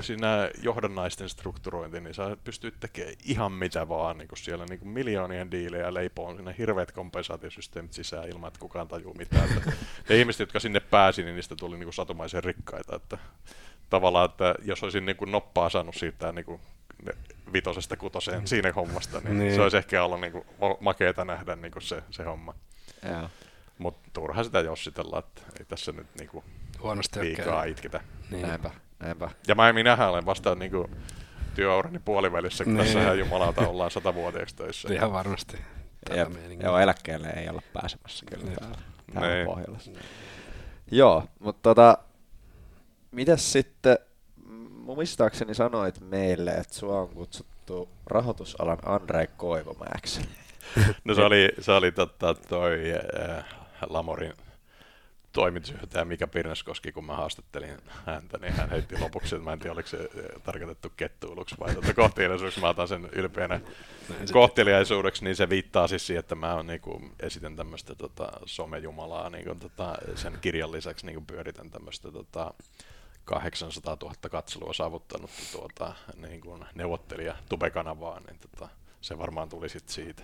siinä johdannaisten strukturointi, niin sä pystyt tekemään ihan mitä vaan, niin kuin siellä niin kuin miljoonien diilejä leipoon sinne hirveät kompensaatiosysteemit sisään ilman, että kukaan tajuu mitään. Että ne ihmiset, jotka sinne pääsi, niin niistä tuli niin kuin satumaisen rikkaita. Että tavallaan, että jos olisin niin kuin noppaa saanut siirtää niin kuin vitosesta kutoseen siinä hommasta, niin, Niin. niin. se olisi ehkä ollut niin kuin makeeta nähdä niin kuin se, se homma. Joo. Mutta turha sitä jossitella, että ei tässä nyt niinku Huonosti ole liikaa käynyt. itketä. Niin. Näinpä, näinpä. Ja mä, minähän olen vasta niinku työurani puolivälissä, kun Niin. tässähän jumalauta ollaan satavuotiaaksi töissä. Ihan varmasti. Jep. Joo, eläkkeelle ei olla pääsemässä kyllä Jep. täällä, täällä Niin. Pohjolassa. Joo, mutta tota, mitäs sitten, muistaakseni sanoit meille, että sua on kutsuttu rahoitusalan Andrei Koivumäeksi. No se oli, se oli totta, toi äh, Lamorin toimitusjohtaja Mika Pirneskoski, kun mä haastattelin häntä, niin hän heitti lopuksi, että mä en tiedä, oliko se äh, tarkoitettu kettuiluksi vai tota kohteliaisuudeksi, mä otan sen ylpeänä kohteliaisuudeksi, niin se viittaa siis siihen, että mä on, niinku, esitän tämmöistä tota, somejumalaa, niinku, tota, sen kirjan lisäksi niinku, pyöritän tämmöistä tota, 800 000 katselua saavuttanut tuota, niin kuin neuvottelija Tube-kanavaa, niin tota, se varmaan tuli sitten siitä.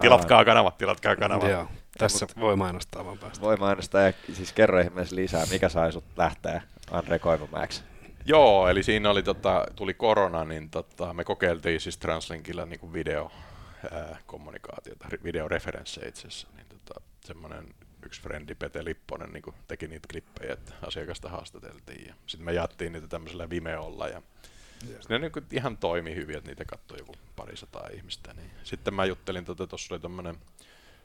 Tilatkaa kanavat, tilatkaa kanavat. Joo. Tässä voi mainostaa vaan päästä. Voi mainostaa ja siis kerro ihmeessä lisää, mikä sai sut lähteä Andrei Koivumäeksi. Joo, eli siinä oli, tota, tuli korona, niin tota, me kokeiltiin siis Translinkillä niin video ää, kommunikaatiota, videoreferenssejä itse asiassa, niin tota, semmoinen yksi frendi Pete Lipponen niin teki niitä klippejä, että asiakasta haastateltiin ja sitten me jaettiin niitä tämmöisellä Vimeolla ja ne niin ihan toimi hyvin, että niitä katsoi joku parisataa ihmistä. Niin. Sitten mä juttelin, tuossa tota, oli tämmöinen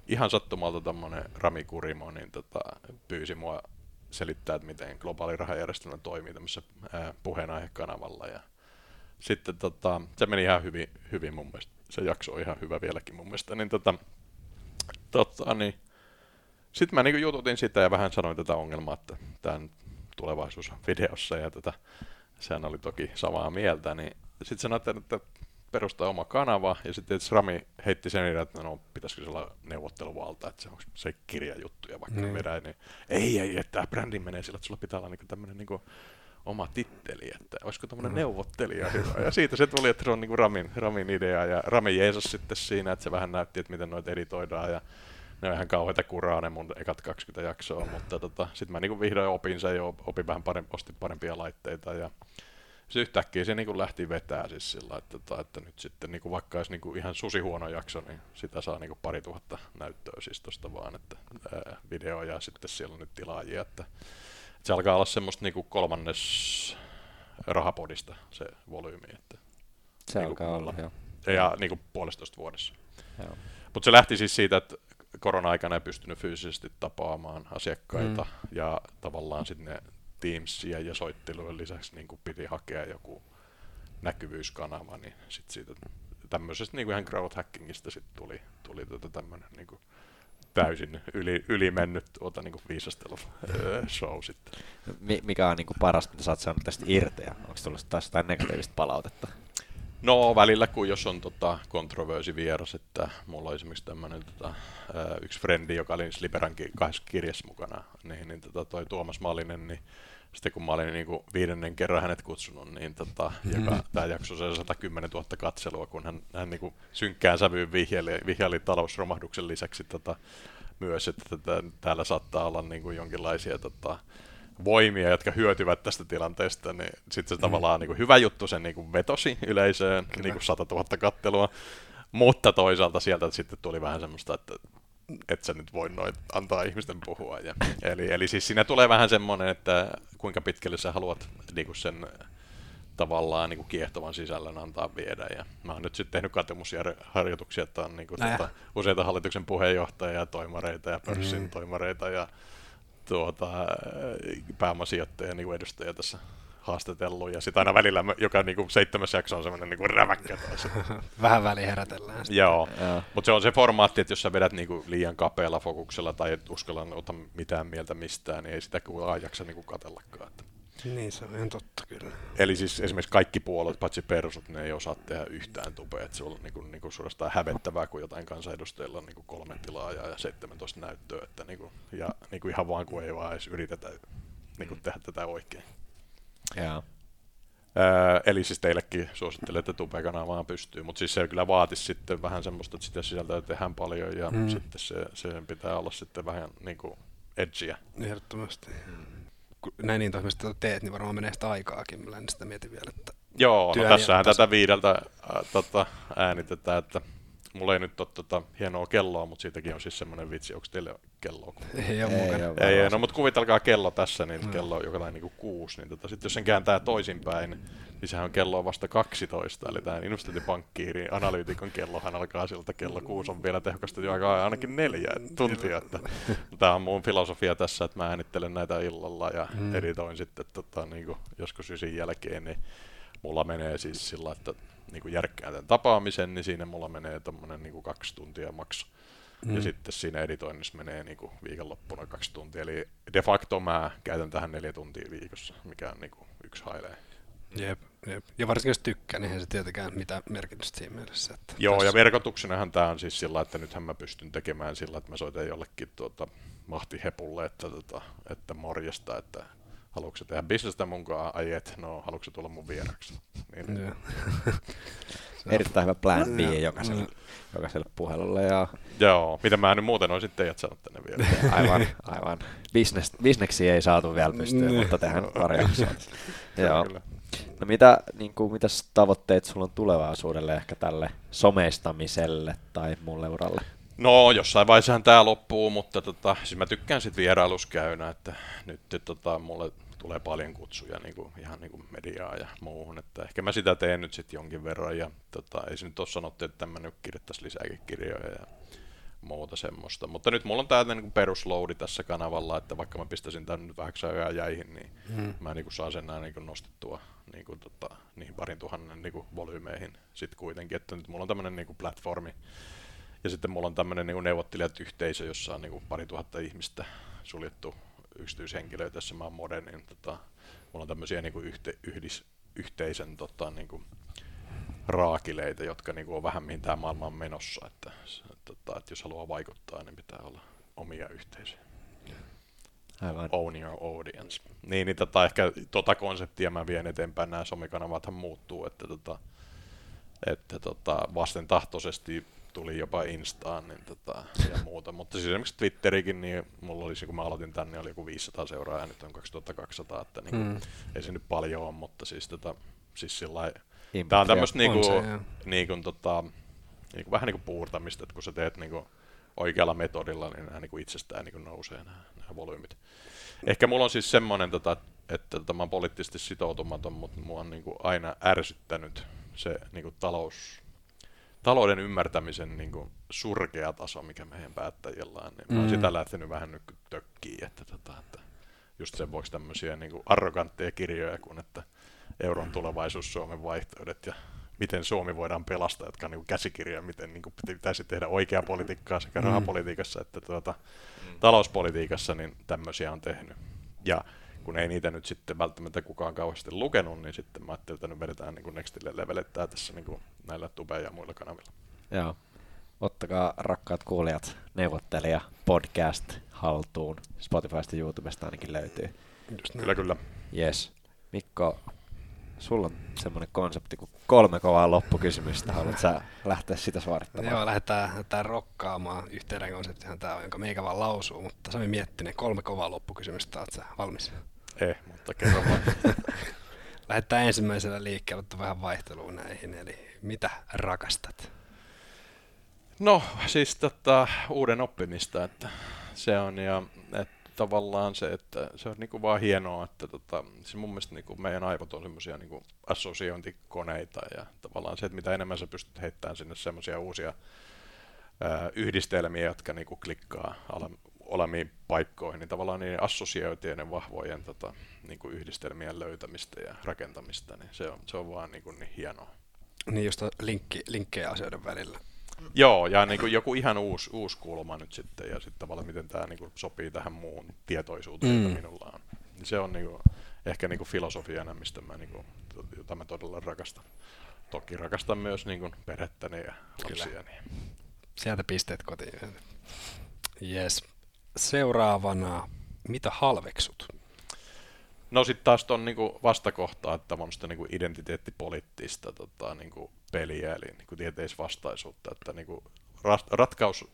ihan sattumalta tämmöinen Rami Kurimo, niin tota, pyysi mua selittää, että miten globaali rahajärjestelmä toimii tämmöisessä ää, puheenaihekanavalla. Ja sitten tota, se meni ihan hyvin, hyvin mun mielestä. Se jakso on ihan hyvä vieläkin mun mielestä. Niin, tota, tota, niin, sitten mä niin jututin sitä ja vähän sanoin tätä ongelmaa, että tämän tulevaisuus on videossa ja tätä, sehän oli toki samaa mieltä, niin sitten sanoin, että perustaa oma kanava, ja sitten tietysti Rami heitti sen että no pitäisikö se olla neuvotteluvalta, että se on se kirjajuttuja vaikka Niin. niin. vedä, niin ei, ei, että tämä brändi menee sillä, että sulla pitää olla niinku tämmöinen niinku oma titteli, että olisiko tämmöinen Mm. neuvottelija hyvä. Ja siitä se tuli, että se on niinku Ramin, Ramin idea, ja Rami jeesus sitten siinä, että se vähän näytti, että miten noita editoidaan, ja ne on ihan kauheita kuraa ne mun ekat 20 jaksoa, mutta tota, sitten mä niinku vihdoin opin sen ja opin vähän parempi, ostin parempia laitteita, ja se yhtäkkiä se niin lähti vetää siis sillä, että, että, että nyt sitten niin vaikka olisi niin ihan susi huono jakso, niin sitä saa niin pari tuhatta näyttöä siis tosta vaan, että ää, video ja sitten siellä on nyt tilaajia, että, että se alkaa olla semmoista niin kolmannes rahapodista se volyymi, että, Se Niinku alkaa olla, joo. ja niin kuin puolestoista vuodessa. joo. Mutta se lähti siis siitä, että korona-aikana ei pystynyt fyysisesti tapaamaan asiakkaita mm. ja tavallaan sitten ne Teamsia ja soittelujen lisäksi niin piti hakea joku näkyvyyskanava, niin sitten siitä tämmöisestä niin ihan crowd hackingista sit tuli, tuli tota tämmöinen niin täysin yli, yli mennyt tuota niin viisastelu öö, show sitten. Mi- mikä on niinku parasta, mitä sä oot saanut tästä irti, ja onko tullut taas jotain negatiivista palautetta? No välillä, kun jos on tota, kontroversi vieras, että mulla on esimerkiksi tämmöinen tota, yksi frendi, joka oli Liberan ki- kahdessa kirjassa mukana, niin, niin tota, toi Tuomas Malinen, niin sitten kun mä olin niin kuin viidennen kerran hänet kutsunut, niin tota, Mhm. joka, tämä jakso sai 110 000 katselua, kun hän, hän niin kuin synkkään sävyyn vihjaili, vihjaili talousromahduksen lisäksi tota, myös, että tätä, täällä saattaa olla niin kuin jonkinlaisia tota, voimia, jotka hyötyvät tästä tilanteesta, niin sitten se tavallaan niin kuin hyvä juttu sen niin kuin vetosi yleisöön, Kyllä. niin kuin 100 000 kattelua, mutta toisaalta sieltä sitten tuli vähän semmoista, että et sä nyt voi noin antaa ihmisten puhua. Ja, eli, eli siis siinä tulee vähän semmoinen, että kuinka pitkälle sä haluat niin kuin sen tavallaan niin kuin kiehtovan sisällön antaa viedä. Ja mä oon nyt sitten tehnyt katemusharjoituksia, että on niin kuin, tuota, useita hallituksen puheenjohtajia ja toimareita ja pörssin Mm. toimareita ja tuota, pääomasijoittajia niin kuin edustajia tässä haastatellut. Ja sitten aina välillä joka niin kuin seitsemäs jakso on semmoinen niin kuin räväkkä taas. Vähän väliin herätellään. sitten. Joo, Joo. mutta se on se formaatti, että jos sä vedät niinku liian kapealla fokuksella tai et uskalla ota mitään mieltä mistään, niin ei sitä kukaan jaksa niinku katellakaan. Että Niin, se on ihan totta kyllä. Eli siis esimerkiksi kaikki puolet, paitsi persut, ne ei osaa tehdä yhtään tupea. Että se on niin kuin, niin kuin suorastaan hävettävää, kun jotain kansanedustajilla on niin kuin kolme tilaajaa ja 17 näyttöä. Että niin kuin, ja niin kuin ihan vaan kun ei vaan edes yritetä niin kuin tehdä tätä oikein. Joo. Öö, eli siis teillekin suosittelen, että Tube-kanavaan pystyy, mutta siis se kyllä vaatisi sitten vähän semmoista, että sitä sisältöä tehdään paljon ja mm. sitten se, se pitää olla sitten vähän niin kuin edgiä. Ehdottomasti. Mm. Kun näin niin toimesta teet, niin varmaan menee sitä aikaakin. Mä sitä mietin vielä, että Joo, no tässähän tätä viideltä äh, tota, äänitetään, että Mulla ei nyt ole tota hienoa kelloa, mutta siitäkin on siis semmoinen vitsi. Onko teillä kelloa? Ei ole mukana. Ei, ei, no mutta kuvitelkaa kello tässä, niin mm. kello on jotain niin kuin kuusi. Niin tota, sitten jos sen kääntää toisinpäin, niin sehän on kello vasta 12. Eli tämä investointipankkiiri analyytikon kellohan alkaa siltä kello kuusi on vielä tehokasta jo ainakin neljä tuntia. Että, tämä on mun filosofia tässä, että mä äänittelen näitä illalla ja mm. editoin sitten tota, niin kuin joskus ysin jälkeen, niin mulla menee siis sillä, että niin kuin järkkää tämän tapaamisen, niin siinä mulla menee tuommoinen niin kaksi tuntia maks. Mm. Ja sitten siinä editoinnissa menee niin kuin viikonloppuna kaksi tuntia. Eli de facto mä käytän tähän neljä tuntia viikossa, mikä on niin kuin yksi hailee. Jep, jep. Ja varsinkin jos tykkää, niin eihän se tietenkään mitään merkitystä siinä mielessä. Että Joo, tässä... ja verkotuksenahan tämä on siis sillä, että nythän mä pystyn tekemään sillä, että mä soitan jollekin tuota, mahtihepulle, että, tota, että morjesta, että haluatko tehdä bisnestä mukaan, ai et, no haluatko tulla mun vieraksi? Niin, niin. Erittäin hyvä plan B jokaiselle, jokaiselle puhelulle. Ja... Joo, mitä mä nyt muuten olisin teidät sanonut tänne vielä. aivan, aivan. Business, bisneksiä ei saatu vielä pystyä, niin. mutta tehdään pari Joo. No mitä, niin kuin, mitäs tavoitteet sulla on tulevaisuudelle ehkä tälle someistamiselle tai muulle uralle? No, jossain vaiheessahan tämä loppuu, mutta tota, siis mä tykkään sitten vierailuskäynä, että nyt tota, mulle tulee paljon kutsuja niin kuin, ihan niin kuin mediaa ja muuhun, että ehkä mä sitä teen nyt sitten jonkin verran ja tota, ei se nyt ole sanottu, että mä nyt kirjoittaisi lisääkin kirjoja ja muuta semmoista. Mutta nyt mulla on tämä niin perusloadi tässä kanavalla, että vaikka mä pistäisin tämän nyt vähäksi aikaa jäihin, niin hmm. mä niin kuin saan sen näin niin kuin nostettua niin kuin, tota, niihin parin tuhannen niin kuin volyymeihin sitten kuitenkin, että nyt mulla on tämmöinen niin kuin platformi, ja sitten mulla on tämmöinen niin neuvottelijat yhteisö, jossa on niin kuin pari tuhatta ihmistä suljettu yksityishenkilöitä, jossa mä oon modernin. Niin, tota, mulla on tämmöisiä niin kuin yhte, yhdis, yhteisen tota, niin kuin raakileita, jotka niin kuin on vähän mihin tämä maailma on menossa. Että, tota, että jos haluaa vaikuttaa, niin pitää olla omia yhteisöjä. Aivan. Own your audience. Niin, niin tota, ehkä tota konseptia mä vien eteenpäin. Nämä somekanavathan muuttuu, että, tota, että tota, vasten tahtoisesti tuli jopa Instaan niin tota, ja muuta. Mutta siis esimerkiksi Twitterikin, niin mulla oli, kun mä aloitin tänne, niin oli joku 500 seuraajaa, nyt on 2200, että niin mm. ei se nyt paljon ole, mutta siis, tota, siis sillä Tämä on tämmöistä niinku, niinku, tota, niinku, vähän niin kuin puurtamista, että kun sä teet niinku oikealla metodilla, niin nämä niinku itsestään niinku nousee nämä, nämä volyymit. Ehkä mulla on siis semmoinen, tota, että tota, mä oon poliittisesti sitoutumaton, mutta mua on niinku aina ärsyttänyt se niinku talous, talouden ymmärtämisen niin kuin surkea taso, mikä meidän päättäjillä on, niin mm. mä oon mm. sitä lähtenyt vähän nyt tökkiin, että, tota, että just sen vuoksi tämmöisiä niin kuin arrogantteja kirjoja kuin, että euron tulevaisuus, Suomen vaihtoehdot ja miten Suomi voidaan pelastaa, jotka on niin käsikirja, miten niin kuin pitäisi tehdä oikeaa politiikkaa sekä mm. rahapolitiikassa että tuota, mm. talouspolitiikassa, niin tämmöisiä on tehnyt. Ja kun ei niitä nyt sitten välttämättä kukaan kauheasti lukenut, niin sitten mä ajattelin, että nyt vedetään niin nextille levelettä tässä niin kuin näillä tube- ja muilla kanavilla. Joo. Ottakaa rakkaat kuulijat neuvottelija podcast haltuun. Spotifysta ja YouTubesta ainakin löytyy. Kyllä, kyllä. Yes. Mikko, sulla on semmoinen konsepti kuin kolme kovaa loppukysymystä. Haluatko sä lähteä sitä suorittamaan? Joo, lähdetään, lähdetään rokkaamaan. Yhteinen konseptihan tämä on, jonka meikä vaan lausuu, mutta Sami miettinyt kolme kovaa loppukysymystä. Oletko sä valmis? Ei, mutta kerro vaan. Lähdetään ensimmäisellä liikkeellä, ottaa vähän vaihtelua näihin. Eli mitä rakastat? No, siis tota, uuden oppimista, että se on ja että tavallaan se, että se on niinku vaan hienoa, että tota, se mun mielestä niinku meidän aivot on semmoisia niinku assosiointikoneita ja tavallaan se, että mitä enemmän sä pystyt heittämään sinne semmoisia uusia ää, yhdistelmiä, jotka niinku klikkaa olemiin paikkoihin, niin tavallaan niin assosioitien vahvojen tota, niin kuin yhdistelmien löytämistä ja rakentamista, niin se on, se on vaan niin, kuin niin hienoa. Niin just linkki, linkkejä asioiden välillä. Joo, ja niin kuin joku ihan uusi, uusi kulma nyt sitten, ja sitten tavallaan miten tämä niin kuin sopii tähän muun tietoisuuteen, mm. jota minulla on. Niin se on niin kuin, ehkä niin kuin filosofiana, mistä mä, niin kuin, jota mä todella rakastan. Toki rakastan myös niin kuin perhettäni ja lapsiani. Sieltä pisteet kotiin. Yes. Seuraavana, mitä halveksut? No sitten taas tuon niinku vastakohtaa, että tämmöistä niinku identiteettipoliittista tota, niinku peliä, eli niinku tieteisvastaisuutta, että niinku rat, ratkaus,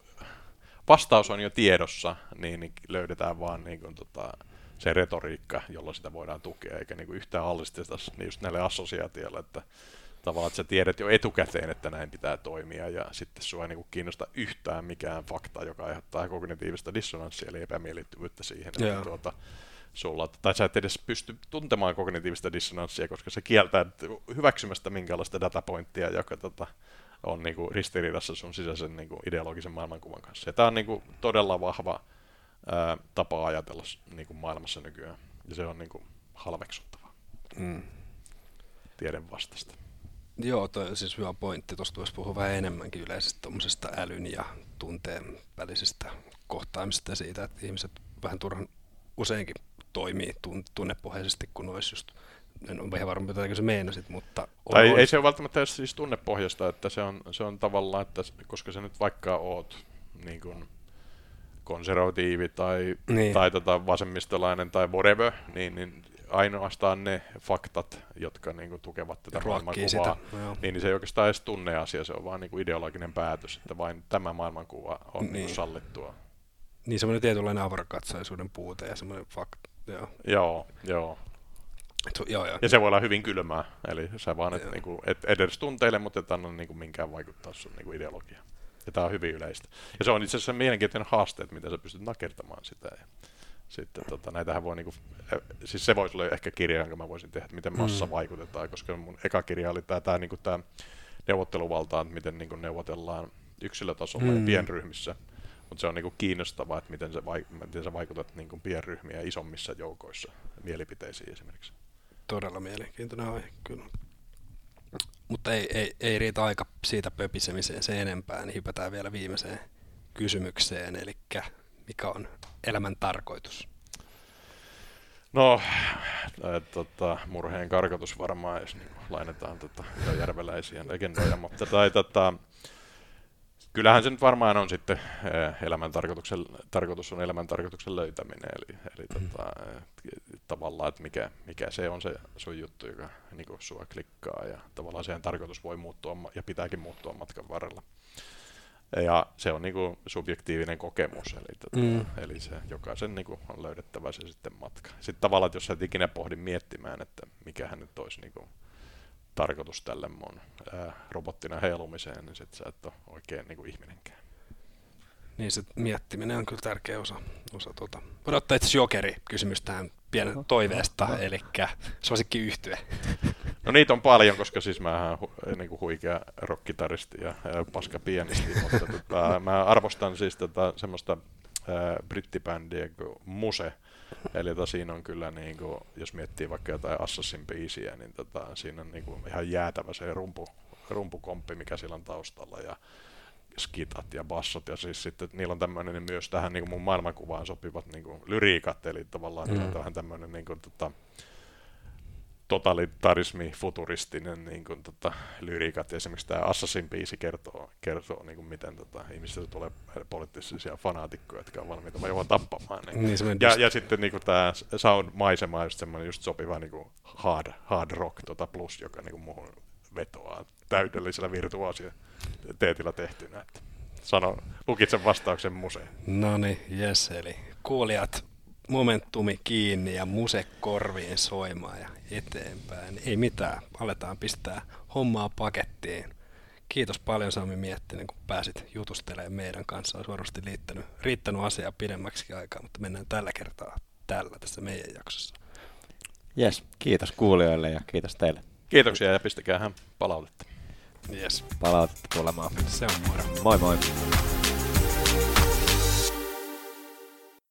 vastaus on jo tiedossa, niin, niin löydetään vaan niinku tota, se retoriikka, jolla sitä voidaan tukea, eikä niinku yhtään allisteta niin just näille assosiaatioille, että tavallaan, että sä tiedät jo etukäteen, että näin pitää toimia, ja sitten sua ei niinku kiinnosta yhtään mikään fakta, joka aiheuttaa kognitiivista dissonanssia, eli epämiellyttävyyttä siihen, yeah. että tuota, sulla, tai sä et edes pysty tuntemaan kognitiivista dissonanssia, koska se kieltää hyväksymästä minkälaista datapointtia, joka tota, on niinku ristiriidassa sun sisäisen niinku ideologisen maailmankuvan kanssa. Ja tämä on niinku todella vahva ää, tapa ajatella niinku maailmassa nykyään, ja se on niinku halveksuttavaa. Mm. Tieden vastasta. Joo, toi on siis hyvä pointti. Tuosta voisi puhua vähän enemmänkin yleisesti tuommoisesta älyn ja tunteen välisestä kohtaamisesta ja siitä, että ihmiset vähän turhan useinkin toimii tunnepohjaisesti, kun olisi just en ole ihan varma, mitä se meinasit, mutta... Tai on, ei se ole välttämättä edes siis tunnepohjasta, että se on, se on tavallaan, että koska sä nyt vaikka oot niin kuin konservatiivi tai, niin. tai tota vasemmistolainen tai whatever, niin, niin ainoastaan ne faktat, jotka niin kuin, tukevat tätä maailmankuvaa, sitä. niin, niin se ei oikeastaan edes tunneasia, se on vaan niin kuin ideologinen päätös, että vain tämä maailmankuva on niin. Niin sallittua. Niin semmoinen tietynlainen avarakatsaisuuden puute ja semmoinen fakta. Joo, joo. joo. Et, joo, joo. Ja se voi olla hyvin kylmää, eli sä vaan et, niinku, et edes tunteille, mutta et anna niinku minkään vaikuttaa sun niinku ideologiaan. Ja tämä on hyvin yleistä. Ja se on itse asiassa mielenkiintoinen haaste, että miten sä pystyt nakertamaan sitä. Ja sitten tota, näitähän voi niinku, siis se voisi olla ehkä kirja, jonka mä voisin tehdä, että miten massa mm. vaikutetaan, koska mun eka kirja oli tämä tää, niinku, tää neuvotteluvalta, että miten niinku neuvotellaan yksilötasolla mm. ja pienryhmissä. Mutta se on niinku kiinnostavaa, että miten, se vaik- miten sä vaikutat niinku pienryhmiä isommissa joukoissa mielipiteisiin esimerkiksi. Todella mielenkiintoinen aihe, kyllä. Mutta ei, ei, ei riitä aika siitä pöpisemiseen se enempää, niin hypätään vielä viimeiseen kysymykseen, eli mikä on elämän tarkoitus? No, äh, tota, murheen karkotus varmaan, jos niin lainetaan tota, järveläisiä legendoja, mutta tai, tota, kyllähän se nyt varmaan on sitten äh, elämän tarkoituksen, tarkoitus on elämän tarkoituksen löytäminen, eli, eli tota, äh, tavallaan, että mikä, mikä se on se sun juttu, joka niin sua klikkaa, ja tavallaan sen tarkoitus voi muuttua ja pitääkin muuttua matkan varrella. Ja se on niinku subjektiivinen kokemus, eli, tota, mm. eli se jokaisen niinku on löydettävä se sitten matka. Sitten tavallaan, että jos sä et ikinä pohdi miettimään, että mikä hän nyt olisi niinku tarkoitus tälle mun ää, robottina heilumiseen, niin sit sä et ole oikein niinku ihminenkään. Niin se miettiminen on kyllä tärkeä osa. osa tuota. Voidaan ottaa itse jokeri kysymys tähän pienen toiveesta, no. eli suosikki yhtye. No niitä on paljon, koska siis mä oon hu, niin kuin huikea rockitaristi ja, ja paska pianisti, mutta tota, mä arvostan siis tota, semmoista ää, brittibändiä kuin Muse, Eli tota, siinä on kyllä, niin kuin, jos miettii vaikka jotain Assassin biisiä, niin tota, siinä on niin kuin, ihan jäätävä se rumpu, rumpukomppi, mikä siellä on taustalla. Ja skitat ja bassot, ja siis sitten niillä on tämmöinen myös tähän niin kuin mun maailmankuvaan sopivat niin kuin lyriikat, eli tavallaan mm. vähän tämmöinen niin kuin, tota, totalitarismi, futuristinen niin kuin, tota, lyriikat. Esimerkiksi tämä Assassin biisi kertoo, kertoo niin kuin, miten tota, ihmisistä tulee poliittisia fanaatikkoja, jotka on valmiita jopa tappamaan. Niin. Niin, ja, ja, sitten niin tämä sound-maisema on just semmoinen just sopiva niin kuin hard, hard rock tota, plus, joka niin kuin, muuhun vetoaa täydellisellä virtuaasia teetillä tehtynä. Että sano, lukitsen vastauksen museen. No niin, jes, eli kuulijat momentumi kiinni ja muse korviin soimaan ja eteenpäin. Ei mitään, aletaan pistää hommaa pakettiin. Kiitos paljon Sami Miettinen, kun pääsit jutustelemaan meidän kanssa. Olisi varmasti riittänyt, riittänyt asiaa pidemmäksi aikaa, mutta mennään tällä kertaa tällä tässä meidän jaksossa. Yes, kiitos kuulijoille ja kiitos teille. Kiitoksia ja pistäkäähän palautetta. Yes. Palautetta tulemaan. Se on moro. Moi moi.